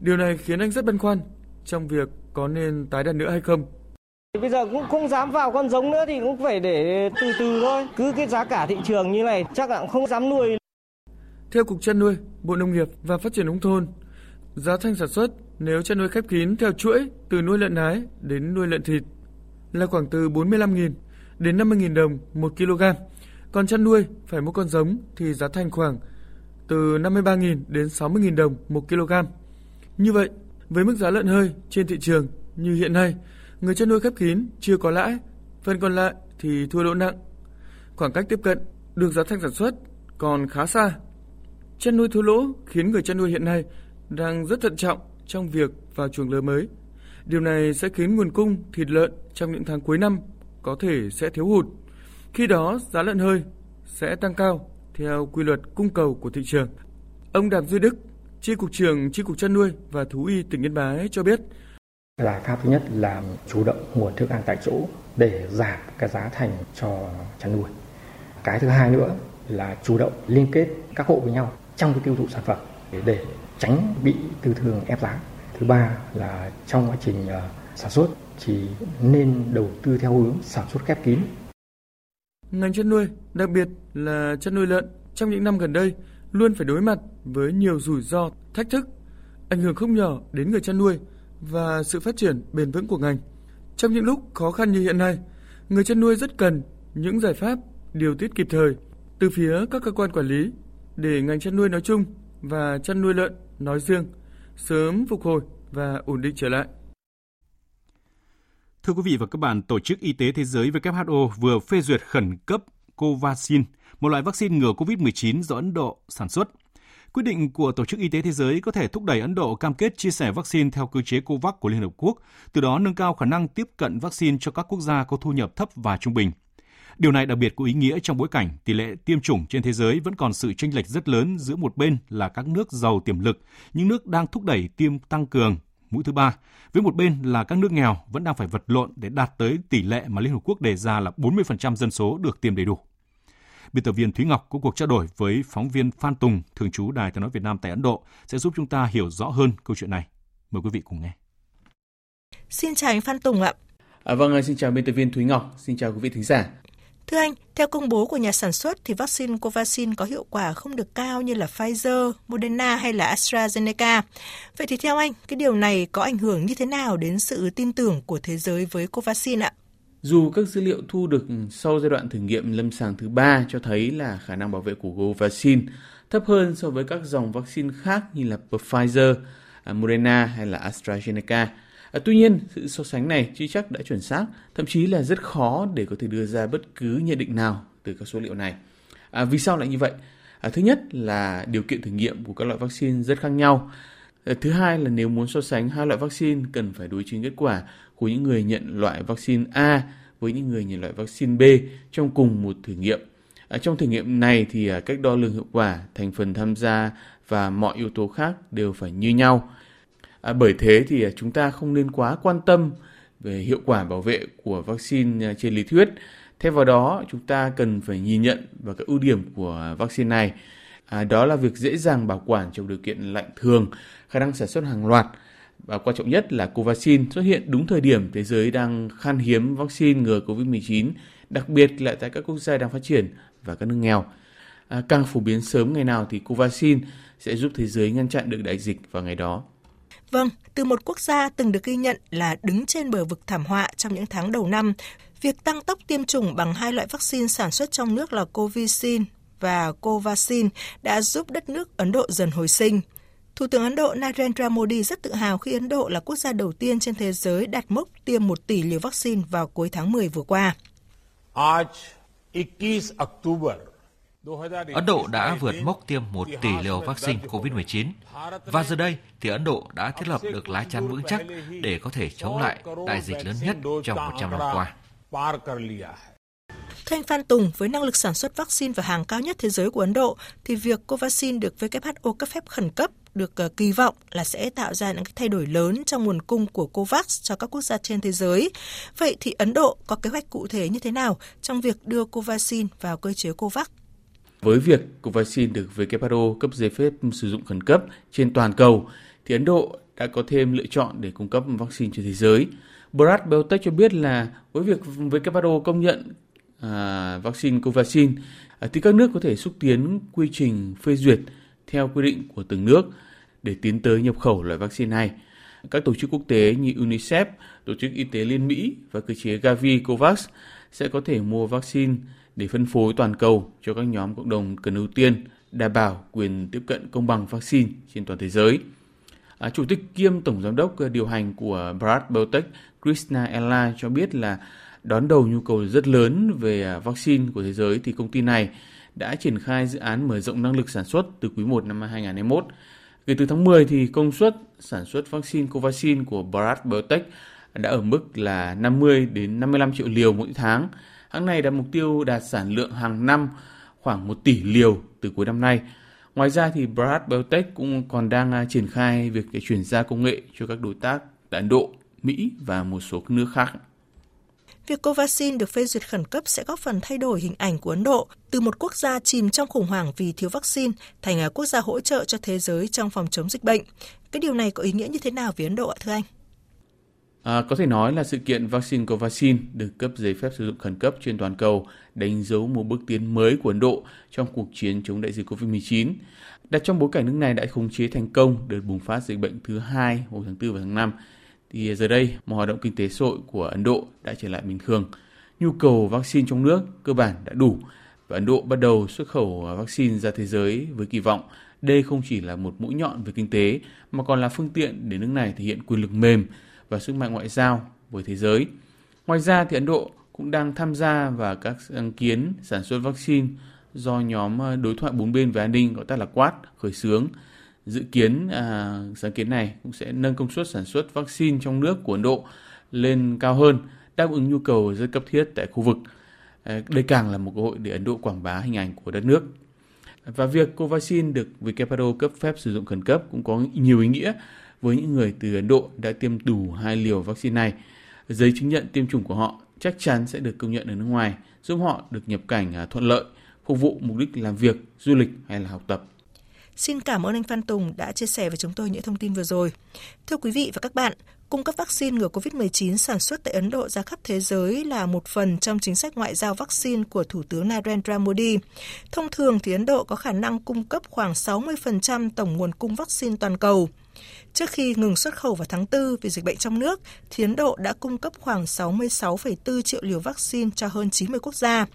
Điều này khiến anh rất băn khoăn trong việc có nên tái đàn nữa hay không. Bây giờ cũng không dám vào con giống nữa thì cũng phải để từ từ thôi. Cứ cái giá cả thị trường như này chắc là cũng không dám nuôi. Theo Cục chăn nuôi, Bộ Nông nghiệp và Phát triển Nông thôn, giá thành sản xuất nếu chăn nuôi khép kín theo chuỗi từ nuôi lợn nái đến nuôi lợn thịt là khoảng từ 45.000 đến 50.000 đồng một kg. Còn chăn nuôi phải mua con giống thì giá thành khoảng từ 53.000 đến 60.000 đồng một kg. Như vậy, với mức giá lợn hơi trên thị trường như hiện nay, người chăn nuôi khép kín chưa có lãi, phần còn lại thì thua lỗ nặng. Khoảng cách tiếp cận được giá thành sản xuất còn khá xa. Chăn nuôi thua lỗ khiến người chăn nuôi hiện nay đang rất thận trọng trong việc vào chuồng lứa mới. Điều này sẽ khiến nguồn cung thịt lợn trong những tháng cuối năm có thể sẽ thiếu hụt. Khi đó, giá lợn hơi sẽ tăng cao theo quy luật cung cầu của thị trường. Ông Đàm Duy Đức, Chi cục trưởng Chi cục chăn nuôi và thú y tỉnh Yên Bái cho biết, Giải pháp thứ nhất là chủ động nguồn thức ăn tại chỗ để giảm cái giá thành cho chăn nuôi. Cái thứ hai nữa là chủ động liên kết các hộ với nhau trong cái tiêu thụ sản phẩm để, để tránh bị tư thương ép giá. Thứ ba là trong quá trình uh, sản xuất thì nên đầu tư theo hướng sản xuất khép kín. Ngành chăn nuôi, đặc biệt là chăn nuôi lợn trong những năm gần đây luôn phải đối mặt với nhiều rủi ro, thách thức, ảnh hưởng không nhỏ đến người chăn nuôi và sự phát triển bền vững của ngành. Trong những lúc khó khăn như hiện nay, người chăn nuôi rất cần những giải pháp điều tiết kịp thời từ phía các cơ quan quản lý để ngành chăn nuôi nói chung và chăn nuôi lợn nói riêng sớm phục hồi và ổn định trở lại. Thưa quý vị và các bạn, Tổ chức Y tế Thế giới WHO vừa phê duyệt khẩn cấp Covaxin, một loại vaccine ngừa COVID-19 do Ấn Độ sản xuất. Quyết định của Tổ chức Y tế Thế giới có thể thúc đẩy Ấn Độ cam kết chia sẻ vaccine theo cơ chế COVAX của Liên Hợp Quốc, từ đó nâng cao khả năng tiếp cận vaccine cho các quốc gia có thu nhập thấp và trung bình. Điều này đặc biệt có ý nghĩa trong bối cảnh tỷ lệ tiêm chủng trên thế giới vẫn còn sự chênh lệch rất lớn giữa một bên là các nước giàu tiềm lực, những nước đang thúc đẩy tiêm tăng cường mũi thứ ba, với một bên là các nước nghèo vẫn đang phải vật lộn để đạt tới tỷ lệ mà Liên Hợp Quốc đề ra là 40% dân số được tiêm đầy đủ. Biên tập viên Thúy Ngọc có cuộc trao đổi với phóng viên Phan Tùng, thường trú Đài Tiếng nói Việt Nam tại Ấn Độ sẽ giúp chúng ta hiểu rõ hơn câu chuyện này. Mời quý vị cùng nghe. Xin chào anh Phan Tùng ạ. À, vâng, xin chào biên tập viên Thúy Ngọc, xin chào quý vị thính giả. Thưa anh, theo công bố của nhà sản xuất thì vaccine Covaxin có hiệu quả không được cao như là Pfizer, Moderna hay là AstraZeneca. Vậy thì theo anh, cái điều này có ảnh hưởng như thế nào đến sự tin tưởng của thế giới với Covaxin ạ? Dù các dữ liệu thu được sau giai đoạn thử nghiệm lâm sàng thứ ba cho thấy là khả năng bảo vệ của Covaxin thấp hơn so với các dòng vaccine khác như là Pfizer, à, Moderna hay là AstraZeneca, À, tuy nhiên, sự so sánh này chưa chắc đã chuẩn xác, thậm chí là rất khó để có thể đưa ra bất cứ nhận định nào từ các số liệu này. À, vì sao lại như vậy? À, thứ nhất là điều kiện thử nghiệm của các loại vaccine rất khác nhau. À, thứ hai là nếu muốn so sánh hai loại vaccine cần phải đối chiếu kết quả của những người nhận loại vaccine A với những người nhận loại vaccine B trong cùng một thử nghiệm. À, trong thử nghiệm này thì à, cách đo lường hiệu quả, thành phần tham gia và mọi yếu tố khác đều phải như nhau. À, bởi thế thì à, chúng ta không nên quá quan tâm về hiệu quả bảo vệ của vaccine à, trên lý thuyết. Thay vào đó, chúng ta cần phải nhìn nhận vào các ưu điểm của vaccine này. À, đó là việc dễ dàng bảo quản trong điều kiện lạnh thường, khả năng sản xuất hàng loạt và quan trọng nhất là Covaxin xuất hiện đúng thời điểm thế giới đang khan hiếm vaccine ngừa COVID-19, đặc biệt là tại các quốc gia đang phát triển và các nước nghèo. À, càng phổ biến sớm ngày nào thì Covaxin sẽ giúp thế giới ngăn chặn được đại dịch vào ngày đó. Vâng, từ một quốc gia từng được ghi nhận là đứng trên bờ vực thảm họa trong những tháng đầu năm, việc tăng tốc tiêm chủng bằng hai loại vaccine sản xuất trong nước là Covishin và Covaxin đã giúp đất nước Ấn Độ dần hồi sinh. Thủ tướng Ấn Độ Narendra Modi rất tự hào khi Ấn Độ là quốc gia đầu tiên trên thế giới đạt mốc tiêm 1 tỷ liều vaccine vào cuối tháng 10 vừa qua. Ấn Độ đã vượt mốc tiêm 1 tỷ liều vaccine COVID-19 và giờ đây thì Ấn Độ đã thiết lập được lá chắn vững chắc để có thể chống lại đại dịch lớn nhất trong 100 năm qua. Thưa anh Phan Tùng, với năng lực sản xuất vaccine và hàng cao nhất thế giới của Ấn Độ, thì việc Covaxin được WHO cấp phép khẩn cấp được ờ, kỳ vọng là sẽ tạo ra những cái thay đổi lớn trong nguồn cung của COVAX cho các quốc gia trên thế giới. Vậy thì Ấn Độ có kế hoạch cụ thể như thế nào trong việc đưa Covaxin vào cơ chế COVAX? Với việc Covaxin được WHO cấp giấy phép sử dụng khẩn cấp trên toàn cầu, thì Ấn Độ đã có thêm lựa chọn để cung cấp vaccine cho thế giới. Brad Biotech cho biết là với việc WHO công nhận à, vaccine Covaxin à, thì các nước có thể xúc tiến quy trình phê duyệt theo quy định của từng nước để tiến tới nhập khẩu loại vaccine này. Các tổ chức quốc tế như UNICEF, Tổ chức Y tế Liên Mỹ và cơ chế Gavi COVAX sẽ có thể mua vaccine để phân phối toàn cầu cho các nhóm cộng đồng cần ưu tiên đảm bảo quyền tiếp cận công bằng vaccine trên toàn thế giới. À, Chủ tịch kiêm Tổng Giám đốc ờ, điều hành của Brad Biotech Krishna Ella cho biết là đón đầu nhu cầu rất lớn về à, vaccine của thế giới thì công ty này đã triển khai dự án mở rộng năng lực sản xuất từ quý 1 năm 2021. Kể từ tháng 10 thì công suất sản xuất vaccine Covaxin của Bharat Biotech đã ở mức là 50 đến 55 triệu liều mỗi tháng. Hãng này đặt mục tiêu đạt sản lượng hàng năm khoảng 1 tỷ liều từ cuối năm nay. Ngoài ra thì Bharat Biotech cũng còn đang à, triển khai việc chuyển giao công nghệ cho các đối tác tại Ấn Độ, Mỹ và một số nước khác. Việc Covaxin được phê duyệt khẩn cấp sẽ góp phần thay đổi hình ảnh của Ấn Độ từ một quốc gia chìm trong khủng hoảng vì thiếu vaccine thành quốc gia hỗ trợ cho thế giới trong phòng chống dịch bệnh. Cái điều này có ý nghĩa như thế nào với Ấn Độ ạ thưa anh? À, có thể nói là sự kiện vaccine Covaxin được cấp giấy phép sử dụng khẩn cấp trên toàn cầu đánh dấu một bước tiến mới của Ấn Độ trong cuộc chiến chống đại dịch COVID-19. Đặt trong bối cảnh nước này đã khống chế thành công đợt bùng phát dịch bệnh thứ hai hồi tháng 4 và tháng 5, thì giờ đây mọi hoạt động kinh tế xã hội của Ấn Độ đã trở lại bình thường. Nhu cầu vaccine trong nước cơ bản đã đủ và Ấn Độ bắt đầu xuất khẩu vaccine ra thế giới với kỳ vọng đây không chỉ là một mũi nhọn về kinh tế, mà còn là phương tiện để nước này thể hiện quyền lực mềm và sức mạnh ngoại giao với thế giới. Ngoài ra thì Ấn Độ cũng đang tham gia vào các sáng kiến sản xuất vaccine do nhóm ờ, đối thoại bốn bên về an ninh, gọi tắt là Quad khởi xướng Dự kiến à, sáng kiến này cũng sẽ nâng công suất sản xuất vaccine trong nước của Ấn Độ lên cao hơn, đáp ứng nhu cầu rất cấp thiết tại khu vực. À, đây càng là một cơ hội để Ấn Độ quảng bá hình ảnh của đất nước. Và việc Covaxin được WHO cấp phép sử dụng khẩn cấp cũng có nhiều ý nghĩa với những người từ Ấn Độ đã tiêm đủ hai liều vaccine này. Giấy chứng nhận tiêm chủng của họ chắc chắn sẽ được công nhận ở nước ngoài, giúp họ được nhập cảnh à, thuận lợi, phục vụ mục đích làm việc, du lịch hay là học tập. Xin cảm ơn anh Phan Tùng đã chia sẻ với chúng tôi những thông tin vừa rồi. Thưa quý vị và các bạn, cung cấp vaccine ngừa COVID-19 sản xuất tại Ấn Độ ra khắp thế giới là một phần trong chính sách ngoại giao vaccine của Thủ tướng Narendra Modi. Thông thường thì Ấn Độ có khả năng cung cấp khoảng 60% tổng nguồn cung vaccine toàn cầu. Trước khi ngừng xuất khẩu vào tháng 4 vì dịch bệnh trong nước, thì Ấn Độ đã cung cấp khoảng 66,4 triệu liều vaccine cho hơn 90 quốc gia.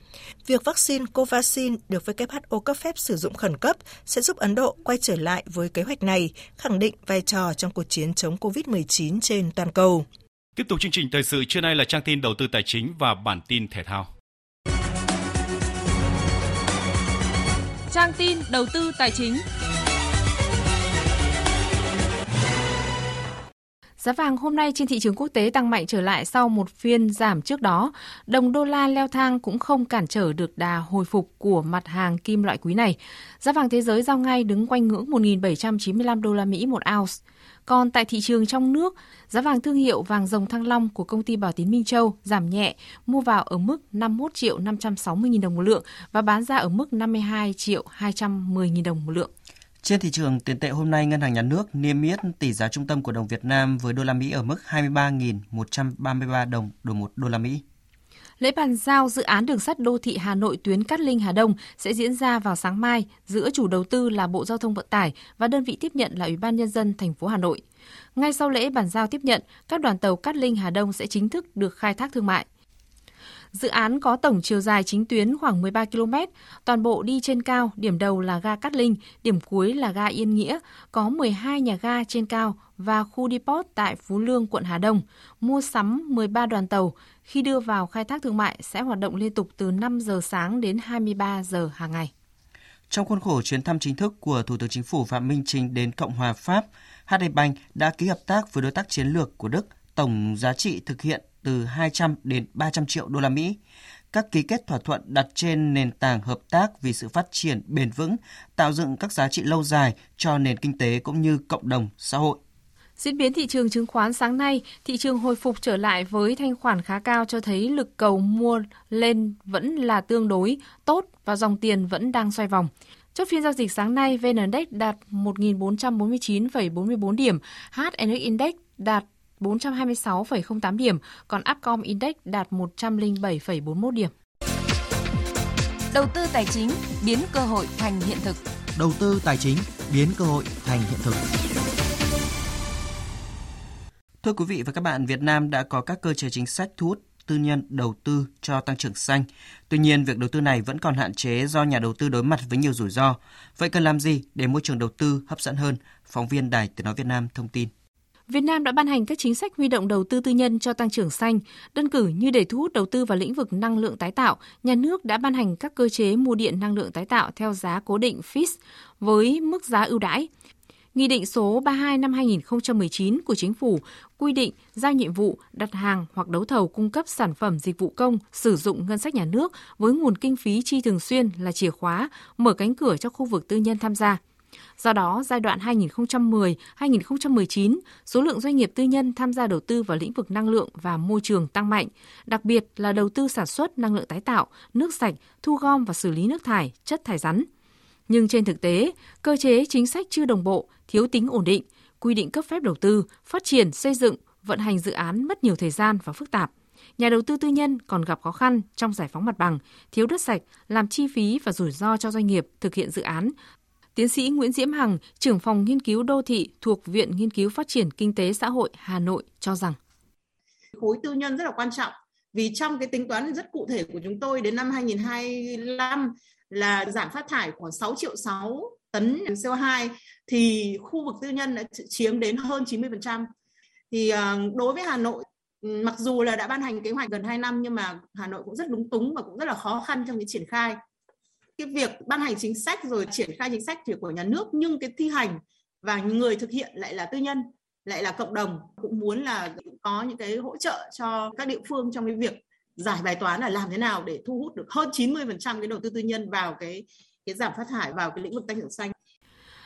Việc vaccine Covaxin được WHO cấp phép sử dụng khẩn cấp sẽ giúp Ấn Độ quay trở lại với kế hoạch này, khẳng định vai trò trong cuộc chiến chống COVID-19 trên toàn cầu. Tiếp tục chương trình thời sự trưa nay là trang tin đầu tư tài chính và bản tin thể thao. Trang tin đầu tư tài chính. Giá vàng hôm nay trên thị trường quốc tế tăng mạnh trở lại sau một phiên giảm trước đó. Đồng đô la leo thang cũng không cản trở được đà hồi phục của mặt hàng kim loại quý này. Giá vàng thế giới giao ngay đứng quanh ngưỡng 1.795 đô la Mỹ một ounce. Còn tại thị trường trong nước, giá vàng thương hiệu vàng rồng thăng long của công ty Bảo Tín Minh Châu giảm nhẹ, mua vào ở mức 51 triệu 560 000 đồng một lượng và bán ra ở mức 52 triệu 210 000 đồng một lượng. Trên thị trường tiền tệ hôm nay, Ngân hàng Nhà nước niêm yết tỷ giá trung tâm của đồng Việt Nam với đô la Mỹ ở mức 23.133 đồng đổi một đô la Mỹ. Lễ bàn giao dự án đường sắt đô thị Hà Nội tuyến Cát Linh Hà Đông sẽ diễn ra vào sáng mai giữa chủ đầu tư là Bộ Giao thông Vận tải và đơn vị tiếp nhận là Ủy ban nhân dân thành phố Hà Nội. Ngay sau lễ bàn giao tiếp nhận, các đoàn tàu Cát Linh Hà Đông sẽ chính thức được khai thác thương mại. Dự án có tổng chiều dài chính tuyến khoảng 13 km, toàn bộ đi trên cao, điểm đầu là ga Cát Linh, điểm cuối là ga Yên Nghĩa, có 12 nhà ga trên cao và khu depot tại Phú Lương, quận Hà Đông, mua sắm 13 đoàn tàu. Khi đưa vào khai thác thương mại sẽ hoạt động liên tục từ 5 giờ sáng đến 23 giờ hàng ngày. Trong khuôn khổ chuyến thăm chính thức của Thủ tướng Chính phủ Phạm Minh Chính đến Cộng hòa Pháp, HD Bank đã ký hợp tác với đối tác chiến lược của Đức, tổng giá trị thực hiện từ 200 đến 300 triệu đô la Mỹ. Các ký kết thỏa thuận đặt trên nền tảng hợp tác vì sự phát triển bền vững, tạo dựng các giá trị lâu dài cho nền kinh tế cũng như cộng đồng xã hội. Diễn biến thị trường chứng khoán sáng nay, thị trường hồi phục trở lại với thanh khoản khá cao cho thấy lực cầu mua lên vẫn là tương đối tốt và dòng tiền vẫn đang xoay vòng. Chốt phiên giao dịch sáng nay, VN Index đạt 1.449,44 điểm, HNX Index đạt 426,08 điểm, còn Upcom Index đạt 107,41 điểm. Đầu tư tài chính biến cơ hội thành hiện thực. Đầu tư tài chính biến cơ hội thành hiện thực. Thưa quý vị và các bạn, Việt Nam đã có các cơ chế chính sách thu hút tư nhân đầu tư cho tăng trưởng xanh. Tuy nhiên, việc đầu tư này vẫn còn hạn chế do nhà đầu tư đối mặt với nhiều rủi ro. Vậy cần làm gì để môi trường đầu tư hấp dẫn hơn? Phóng viên Đài Tiếng Nói Việt Nam thông tin. Việt Nam đã ban hành các chính sách huy động đầu tư tư nhân cho tăng trưởng xanh. Đơn cử như để thu hút đầu tư vào lĩnh vực năng lượng tái tạo, nhà nước đã ban hành các cơ chế mua điện năng lượng tái tạo theo giá cố định fix với mức giá ưu đãi. Nghị định số 32 năm 2019 của Chính phủ quy định giao nhiệm vụ đặt hàng hoặc đấu thầu cung cấp sản phẩm dịch vụ công sử dụng ngân sách nhà nước với nguồn kinh phí chi thường xuyên là chìa khóa mở cánh cửa cho khu vực tư nhân tham gia. Do đó, giai đoạn 2010-2019, số lượng doanh nghiệp tư nhân tham gia đầu tư vào lĩnh vực năng lượng và môi trường tăng mạnh, đặc biệt là đầu tư sản xuất năng lượng tái tạo, nước sạch, thu gom và xử lý nước thải, chất thải rắn. Nhưng trên thực tế, cơ chế chính sách chưa đồng bộ, thiếu tính ổn định, quy định cấp phép đầu tư, phát triển, xây dựng, vận hành dự án mất nhiều thời gian và phức tạp. Nhà đầu tư tư nhân còn gặp khó khăn trong giải phóng mặt bằng, thiếu đất sạch, làm chi phí và rủi ro cho doanh nghiệp thực hiện dự án. Tiến sĩ Nguyễn Diễm Hằng, trưởng phòng nghiên cứu đô thị thuộc Viện Nghiên cứu Phát triển Kinh tế Xã hội Hà Nội cho rằng khối tư nhân rất là quan trọng vì trong cái tính toán rất cụ thể của chúng tôi đến năm 2025 là giảm phát thải khoảng 6 triệu 6 tấn CO2 thì khu vực tư nhân đã chiếm đến hơn 90%. Thì ờ, đối với Hà Nội mặc dù là đã ban hành kế hoạch gần 2 năm nhưng mà Hà Nội cũng rất lúng túng và cũng rất là khó khăn trong cái triển khai. Cái việc ban hành chính sách rồi triển khai chính sách thì của nhà nước nhưng cái thi hành và người thực hiện lại là tư nhân, lại là cộng đồng cũng muốn là có những cái hỗ trợ cho các địa phương trong cái việc giải bài toán là làm thế nào để thu hút được hơn 90% cái đầu tư tư nhân vào cái cái giảm phát thải vào cái lĩnh vực tăng trưởng xanh.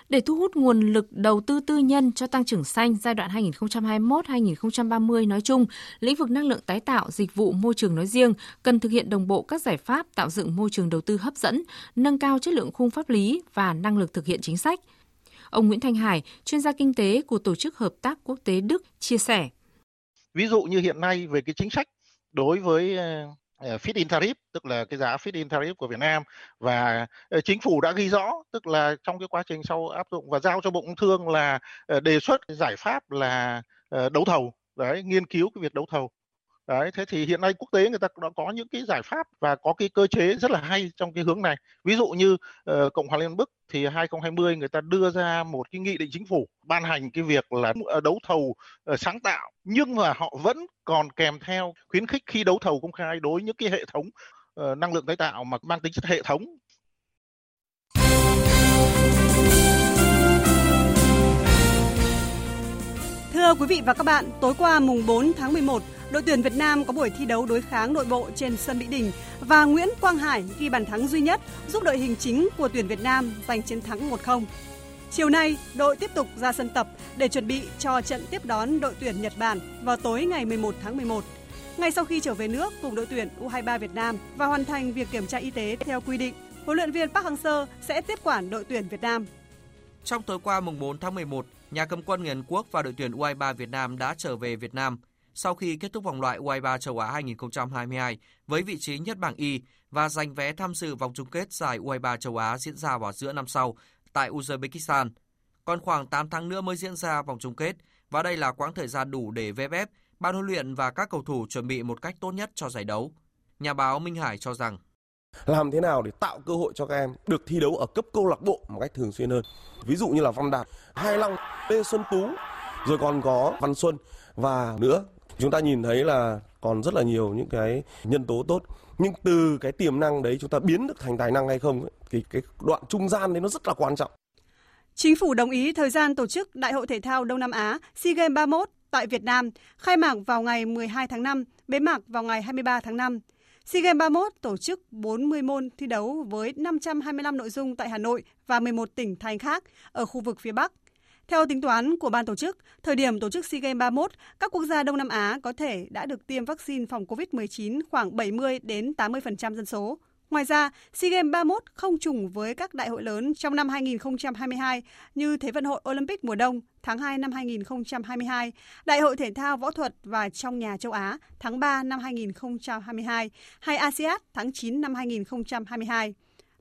Để thu hút nguồn lực đầu tư tư nhân cho tăng trưởng xanh giai đoạn 2021-2030 nói chung, lĩnh vực năng lượng tái tạo, dịch vụ môi trường nói riêng cần thực hiện đồng bộ các giải pháp tạo dựng môi trường đầu tư hấp dẫn, nâng cao chất lượng khung pháp lý và năng lực thực hiện chính sách. Ông Nguyễn Thanh Hải, chuyên gia kinh tế của Tổ chức Hợp tác Quốc tế Đức, chia sẻ. Ví dụ như hiện nay về cái chính sách đối với ờ, Ờ, fit in tariff, tức là cái giá fit in tariff của Việt Nam. Và ờ, chính phủ đã ghi rõ, tức là trong cái quá trình sau áp dụng và giao cho Bộ Công Thương là ờ, đề xuất giải pháp là đấu thầu. Đấy, nghiên cứu cái việc đấu thầu đấy thế thì hiện nay quốc tế người ta đã có những cái giải pháp và có cái cơ chế rất là hay trong cái hướng này. Ví dụ như uh, cộng hòa liên bang thì 2020 người ta đưa ra một cái nghị định chính phủ ban hành cái việc là ờ, đấu thầu uh, sáng tạo. Nhưng mà họ vẫn còn kèm theo khuyến khích khi đấu thầu công khai đối với những cái hệ thống uh, năng lượng tái tạo mà mang tính chất hệ thống. Thưa quý vị và các bạn, tối qua mùng 4 tháng 11, đội tuyển Việt Nam có buổi thi đấu đối kháng nội bộ trên sân Mỹ Đình và Nguyễn Quang Hải ghi bàn thắng duy nhất giúp đội hình chính của tuyển Việt Nam giành chiến thắng 1-0. Chiều nay, đội tiếp tục ra sân tập để chuẩn bị cho trận tiếp đón đội tuyển Nhật Bản vào tối ngày 11 tháng 11. Ngay sau khi trở về nước cùng đội tuyển U23 Việt Nam và hoàn thành việc kiểm tra y tế theo quy định, huấn luyện viên Park Hang-seo sẽ tiếp quản đội tuyển Việt Nam. Trong tối qua mùng 4 tháng 11, nhà cầm quân người Hàn Quốc và đội tuyển U23 Việt Nam đã trở về Việt Nam sau khi kết thúc vòng loại U23 châu Á 2022 với vị trí nhất bảng Y và giành vé tham dự vòng chung kết giải U23 châu Á diễn ra vào giữa năm sau tại Uzbekistan. Còn khoảng 8 tháng nữa mới diễn ra vòng chung kết và đây là quãng thời gian đủ để VFF, ban huấn luyện và các cầu thủ chuẩn bị một cách tốt nhất cho giải đấu. Nhà báo Minh Hải cho rằng làm thế nào để tạo cơ hội cho các em được thi đấu ở cấp câu lạc bộ một cách thường xuyên hơn. Ví dụ như là Văn Đạt, Hai Long, Lê Xuân Tú, rồi còn có Văn Xuân và nữa chúng ta nhìn thấy là còn rất là nhiều những cái nhân tố tốt nhưng từ cái tiềm năng đấy chúng ta biến được thành tài năng hay không ấy, Thì cái đoạn trung gian đấy nó rất là quan trọng. Chính phủ đồng ý thời gian tổ chức Đại hội Thể thao Đông Nam Á SEA Games 31 tại Việt Nam, khai mạc vào ngày 12 tháng 5, bế mạc vào ngày 23 tháng 5. SEA Games 31 tổ chức 40 môn thi đấu với 525 nội dung tại Hà Nội và 11 tỉnh thành khác ở khu vực phía Bắc. Theo tính toán của ban tổ chức, thời điểm tổ chức SEA Games 31, các quốc gia Đông Nam Á có thể đã được tiêm vaccine phòng COVID-19 khoảng 70 đến 80% dân số. Ngoài ra, SEA Games 31 không trùng với các đại hội lớn trong năm 2022 như Thế vận hội Olympic mùa đông tháng 2 năm 2022, Đại hội thể thao võ thuật và trong nhà châu Á tháng 3 năm 2022 hay ASEAN tháng 9 năm 2022.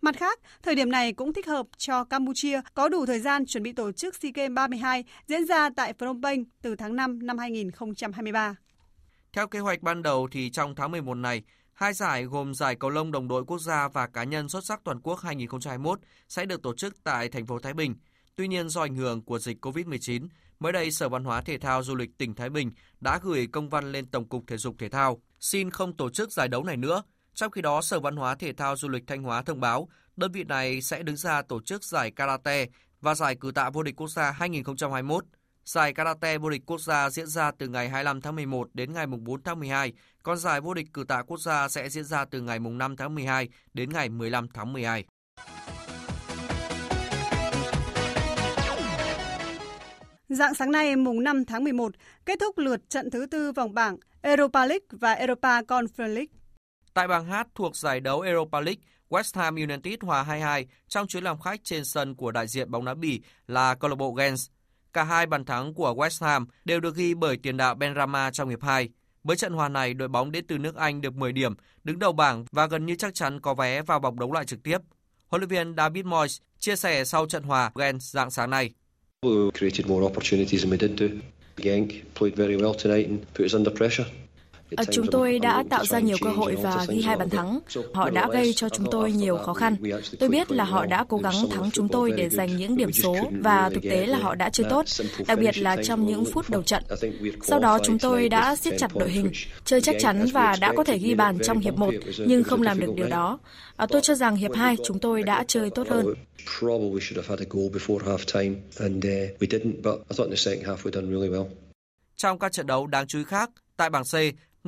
Mặt khác, thời điểm này cũng thích hợp cho Campuchia có đủ thời gian chuẩn bị tổ chức SEA Games 32 diễn ra tại Phnom Penh từ tháng 5 năm 2023. Theo kế hoạch ban đầu thì trong tháng 11 này, hai giải gồm giải cầu lông đồng đội quốc gia và cá nhân xuất sắc toàn quốc 2021 sẽ được tổ chức tại thành phố Thái Bình. Tuy nhiên do ảnh hưởng của dịch COVID-19, mới đây Sở Văn hóa Thể thao Du lịch tỉnh Thái Bình đã gửi công văn lên Tổng cục Thể dục Thể thao xin không tổ chức giải đấu này nữa trong khi đó, Sở Văn hóa Thể thao Du lịch Thanh Hóa thông báo đơn vị này sẽ đứng ra tổ chức giải karate và giải cử tạ vô địch quốc gia 2021. Giải karate vô địch quốc gia diễn ra từ ngày 25 tháng 11 đến ngày 4 tháng 12, còn giải vô địch cử tạ quốc gia sẽ diễn ra từ ngày 5 tháng 12 đến ngày 15 tháng 12. Dạng sáng nay mùng 5 tháng 11, kết thúc lượt trận thứ tư vòng bảng Europa League và Europa Conference League. Tại bảng H thuộc giải đấu Europa League, West Ham United hòa 2-2 trong chuyến làm khách trên sân của đại diện bóng đá Bỉ là câu lạc bộ Gens. Cả hai bàn thắng của West Ham đều được ghi bởi tiền đạo Benrahma trong hiệp 2. Với trận hòa này, đội bóng đến từ nước Anh được 10 điểm, đứng đầu bảng và gần như chắc chắn có vé vào vòng đấu loại trực tiếp. Huấn luyện viên David Moyes chia sẻ sau trận hòa Gens dạng sáng nay. Genk played very well tonight and put us under pressure. À, chúng tôi đã tạo ra nhiều cơ hội và ghi hai bàn thắng. Họ đã gây cho chúng tôi nhiều khó khăn. Tôi biết là họ đã cố gắng thắng chúng tôi để giành những điểm số và thực tế là họ đã chơi tốt, đặc biệt là trong những phút đầu trận. Sau đó chúng tôi đã siết chặt đội hình, chơi chắc chắn và đã có thể ghi bàn trong hiệp 1 nhưng không làm được điều đó. À, tôi cho rằng hiệp 2 chúng tôi đã chơi tốt hơn. Trong các trận đấu đáng chú ý khác, tại bảng C,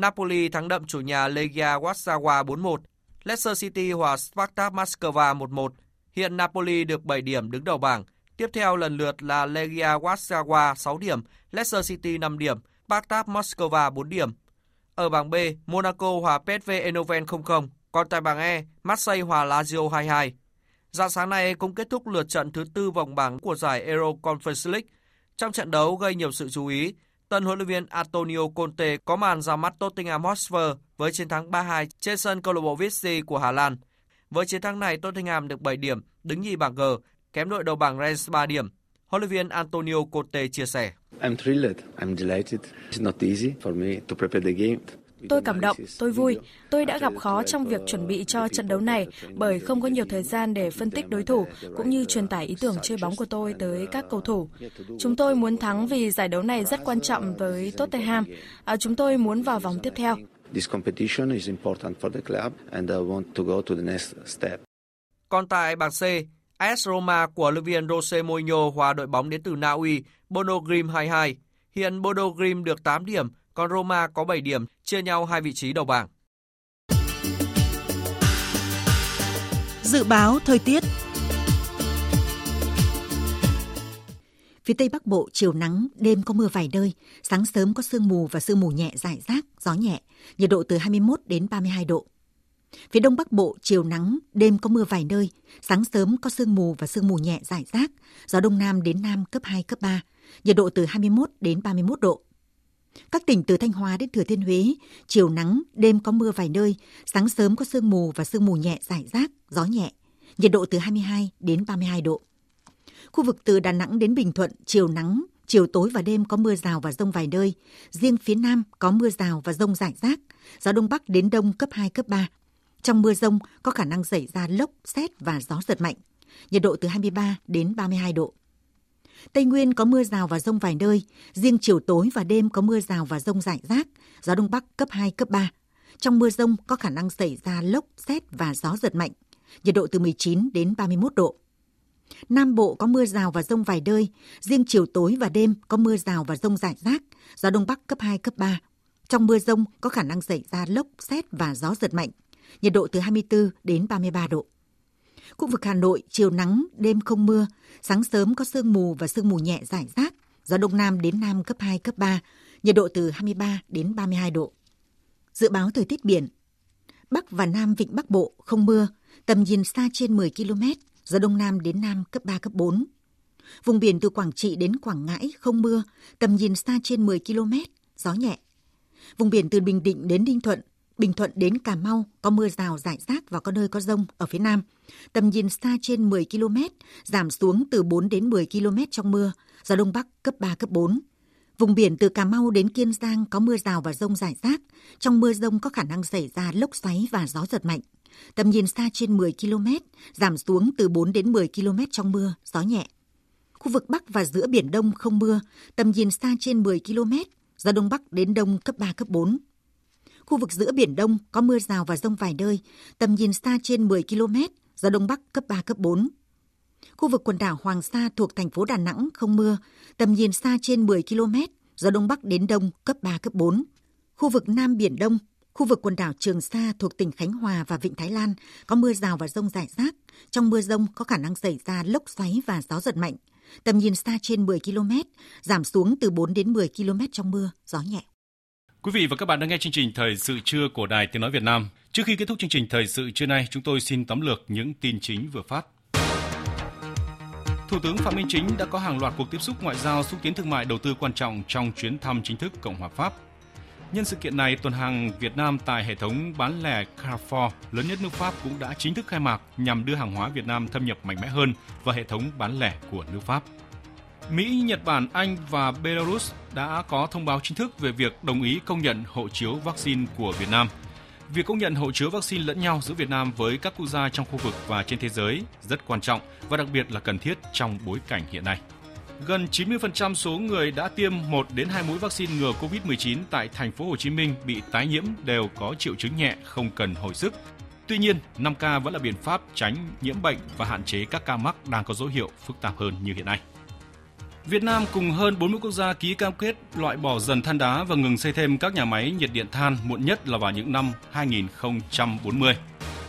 Napoli thắng đậm chủ nhà Legia Warsawa 4-1. Leicester City hòa Spartak Moscow 1-1. Hiện Napoli được 7 điểm đứng đầu bảng. Tiếp theo lần lượt là Legia Warsawa 6 điểm, Leicester City 5 điểm, Spartak Moscow 4 điểm. Ở bảng B, Monaco hòa PSV Eindhoven 0-0, còn tại bảng E, Marseille hòa Lazio 2-2. Dạng sáng nay cũng kết thúc lượt trận thứ tư vòng bảng của giải Euro Conference League. Trong trận đấu gây nhiều sự chú ý, Tân huấn luyện viên Antonio Conte có màn ra mắt Tottenham Hotspur với chiến thắng 3-2 trên sân câu lạc bộ Vixi của Hà Lan. Với chiến thắng này, Tottenham được 7 điểm, đứng nhì bảng G, kém đội đầu bảng Rennes 3 điểm. Huấn luyện viên Antonio Conte chia sẻ. I'm thrilled, I'm delighted. It's not easy for me to prepare the game. Tôi cảm động, tôi vui. Tôi đã gặp khó trong việc chuẩn bị cho trận đấu này bởi không có nhiều thời gian để phân tích đối thủ cũng như truyền tải ý tưởng chơi bóng của tôi tới các cầu thủ. Chúng tôi muốn thắng vì giải đấu này rất quan trọng với Tottenham. À, chúng tôi muốn vào vòng tiếp theo. Còn tại bảng C, AS Roma của luyện viên Jose Mourinho hòa đội bóng đến từ Na Uy Bodo Grim 22. Hiện Bodo Grim được 8 điểm còn Roma có 7 điểm, chia nhau hai vị trí đầu bảng. Dự báo thời tiết Phía Tây Bắc Bộ chiều nắng, đêm có mưa vài nơi, sáng sớm có sương mù và sương mù nhẹ rải rác, gió nhẹ, nhiệt độ từ 21 đến 32 độ. Phía Đông Bắc Bộ chiều nắng, đêm có mưa vài nơi, sáng sớm có sương mù và sương mù nhẹ rải rác, gió Đông Nam đến Nam cấp 2, cấp 3, nhiệt độ từ 21 đến 31 độ. Các tỉnh từ Thanh Hóa đến Thừa Thiên Huế, chiều nắng, đêm có mưa vài nơi, sáng sớm có sương mù và sương mù nhẹ rải rác, gió nhẹ, nhiệt độ từ 22 đến 32 độ. Khu vực từ Đà Nẵng đến Bình Thuận, chiều nắng, chiều tối và đêm có mưa rào và rông vài nơi. Riêng phía Nam có mưa rào và rông rải rác, gió Đông Bắc đến Đông cấp 2, cấp 3. Trong mưa rông có khả năng xảy ra lốc, xét và gió giật mạnh. Nhiệt độ từ 23 đến 32 độ. Tây Nguyên có mưa rào và rông vài nơi, riêng chiều tối và đêm có mưa rào và rông rải rác, gió Đông Bắc cấp 2, cấp 3. Trong mưa rông có khả năng xảy ra lốc, xét và gió giật mạnh. nhiệt độ từ 19 đến 31 độ. Nam Bộ có mưa rào và rông vài nơi, riêng chiều tối và đêm có mưa rào và rông rải rác, gió Đông Bắc cấp 2, cấp 3. Trong mưa rông có khả năng xảy ra lốc, xét và gió giật mạnh, nhiệt độ từ 24 đến 33 độ. Khu vực Hà Nội, chiều nắng, đêm không mưa, sáng sớm có sương mù và sương mù nhẹ rải rác, gió Đông Nam đến Nam cấp 2, cấp 3, nhiệt độ từ 23 đến 32 độ. Dự báo thời tiết biển, Bắc và Nam Vịnh Bắc Bộ không mưa, tầm nhìn xa trên 10 km, gió Đông Nam đến Nam cấp 3, cấp 4. Vùng biển từ Quảng Trị đến Quảng Ngãi không mưa, tầm nhìn xa trên 10 km, gió nhẹ. Vùng biển từ Bình Định đến Ninh Thuận, Bình Thuận đến Cà Mau có mưa rào rải rác và có nơi có rông ở phía Nam. Tầm nhìn xa trên 10 km, giảm xuống từ 4 đến 10 km trong mưa, gió Đông Bắc cấp 3, cấp 4. Vùng biển từ Cà Mau đến Kiên Giang có mưa rào và rông rải rác. Trong mưa rông có khả năng xảy ra lốc xoáy và gió giật mạnh. Tầm nhìn xa trên 10 km, giảm xuống từ 4 đến 10 km trong mưa, gió nhẹ. Khu vực Bắc và giữa Biển Đông không mưa, tầm nhìn xa trên 10 km, gió Đông Bắc đến Đông cấp 3, cấp 4. Khu vực giữa Biển Đông có mưa rào và rông vài nơi, tầm nhìn xa trên 10 km, gió Đông Bắc cấp 3, cấp 4. Khu vực quần đảo Hoàng Sa thuộc thành phố Đà Nẵng không mưa, tầm nhìn xa trên 10 km, gió Đông Bắc đến Đông cấp 3, cấp 4. Khu vực Nam Biển Đông, khu vực quần đảo Trường Sa thuộc tỉnh Khánh Hòa và Vịnh Thái Lan có mưa rào và rông rải rác. Trong mưa rông có khả năng xảy ra lốc xoáy và gió giật mạnh. Tầm nhìn xa trên 10 km, giảm xuống từ 4 đến 10 km trong mưa, gió nhẹ. Quý vị và các bạn đang nghe chương trình Thời sự trưa của Đài Tiếng Nói Việt Nam. Trước khi kết thúc chương trình Thời sự trưa nay, chúng tôi xin tóm lược những tin chính vừa phát. Thủ tướng Phạm Minh Chính đã có hàng loạt cuộc tiếp xúc ngoại giao xúc tiến thương mại đầu tư quan trọng trong chuyến thăm chính thức Cộng hòa Pháp. Nhân sự kiện này, tuần hàng Việt Nam tại hệ thống bán lẻ Carrefour lớn nhất nước Pháp cũng đã chính thức khai mạc nhằm đưa hàng hóa Việt Nam thâm nhập mạnh mẽ hơn vào hệ thống bán lẻ của nước Pháp. Mỹ, Nhật Bản, Anh và Belarus đã có thông báo chính thức về việc đồng ý công nhận hộ chiếu vaccine của Việt Nam. Việc công nhận hộ chiếu vaccine lẫn nhau giữa Việt Nam với các quốc gia trong khu vực và trên thế giới rất quan trọng và đặc biệt là cần thiết trong bối cảnh hiện nay. Gần 90% số người đã tiêm 1 đến 2 mũi vaccine ngừa COVID-19 tại thành phố Hồ Chí Minh bị tái nhiễm đều có triệu chứng nhẹ không cần hồi sức. Tuy nhiên, 5K vẫn là biện pháp tránh nhiễm bệnh và hạn chế các ca mắc đang có dấu hiệu phức tạp hơn như hiện nay. Việt Nam cùng hơn 40 quốc gia ký cam kết loại bỏ dần than đá và ngừng xây thêm các nhà máy nhiệt điện than muộn nhất là vào những năm 2040.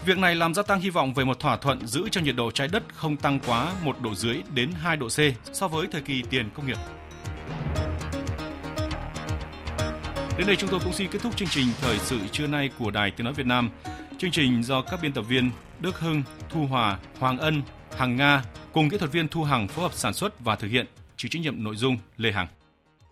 Việc này làm gia tăng hy vọng về một thỏa thuận giữ cho nhiệt độ trái đất không tăng quá 1 độ rưỡi đến 2 độ C so với thời kỳ tiền công nghiệp. Đến đây chúng tôi cũng xin kết thúc chương trình Thời sự trưa nay của Đài Tiếng Nói Việt Nam. Chương trình do các biên tập viên Đức Hưng, Thu Hòa, Hoàng Ân, Hằng Nga cùng kỹ thuật viên Thu Hằng phối hợp sản xuất và thực hiện chịu trách nhiệm nội dung Lê Hằng.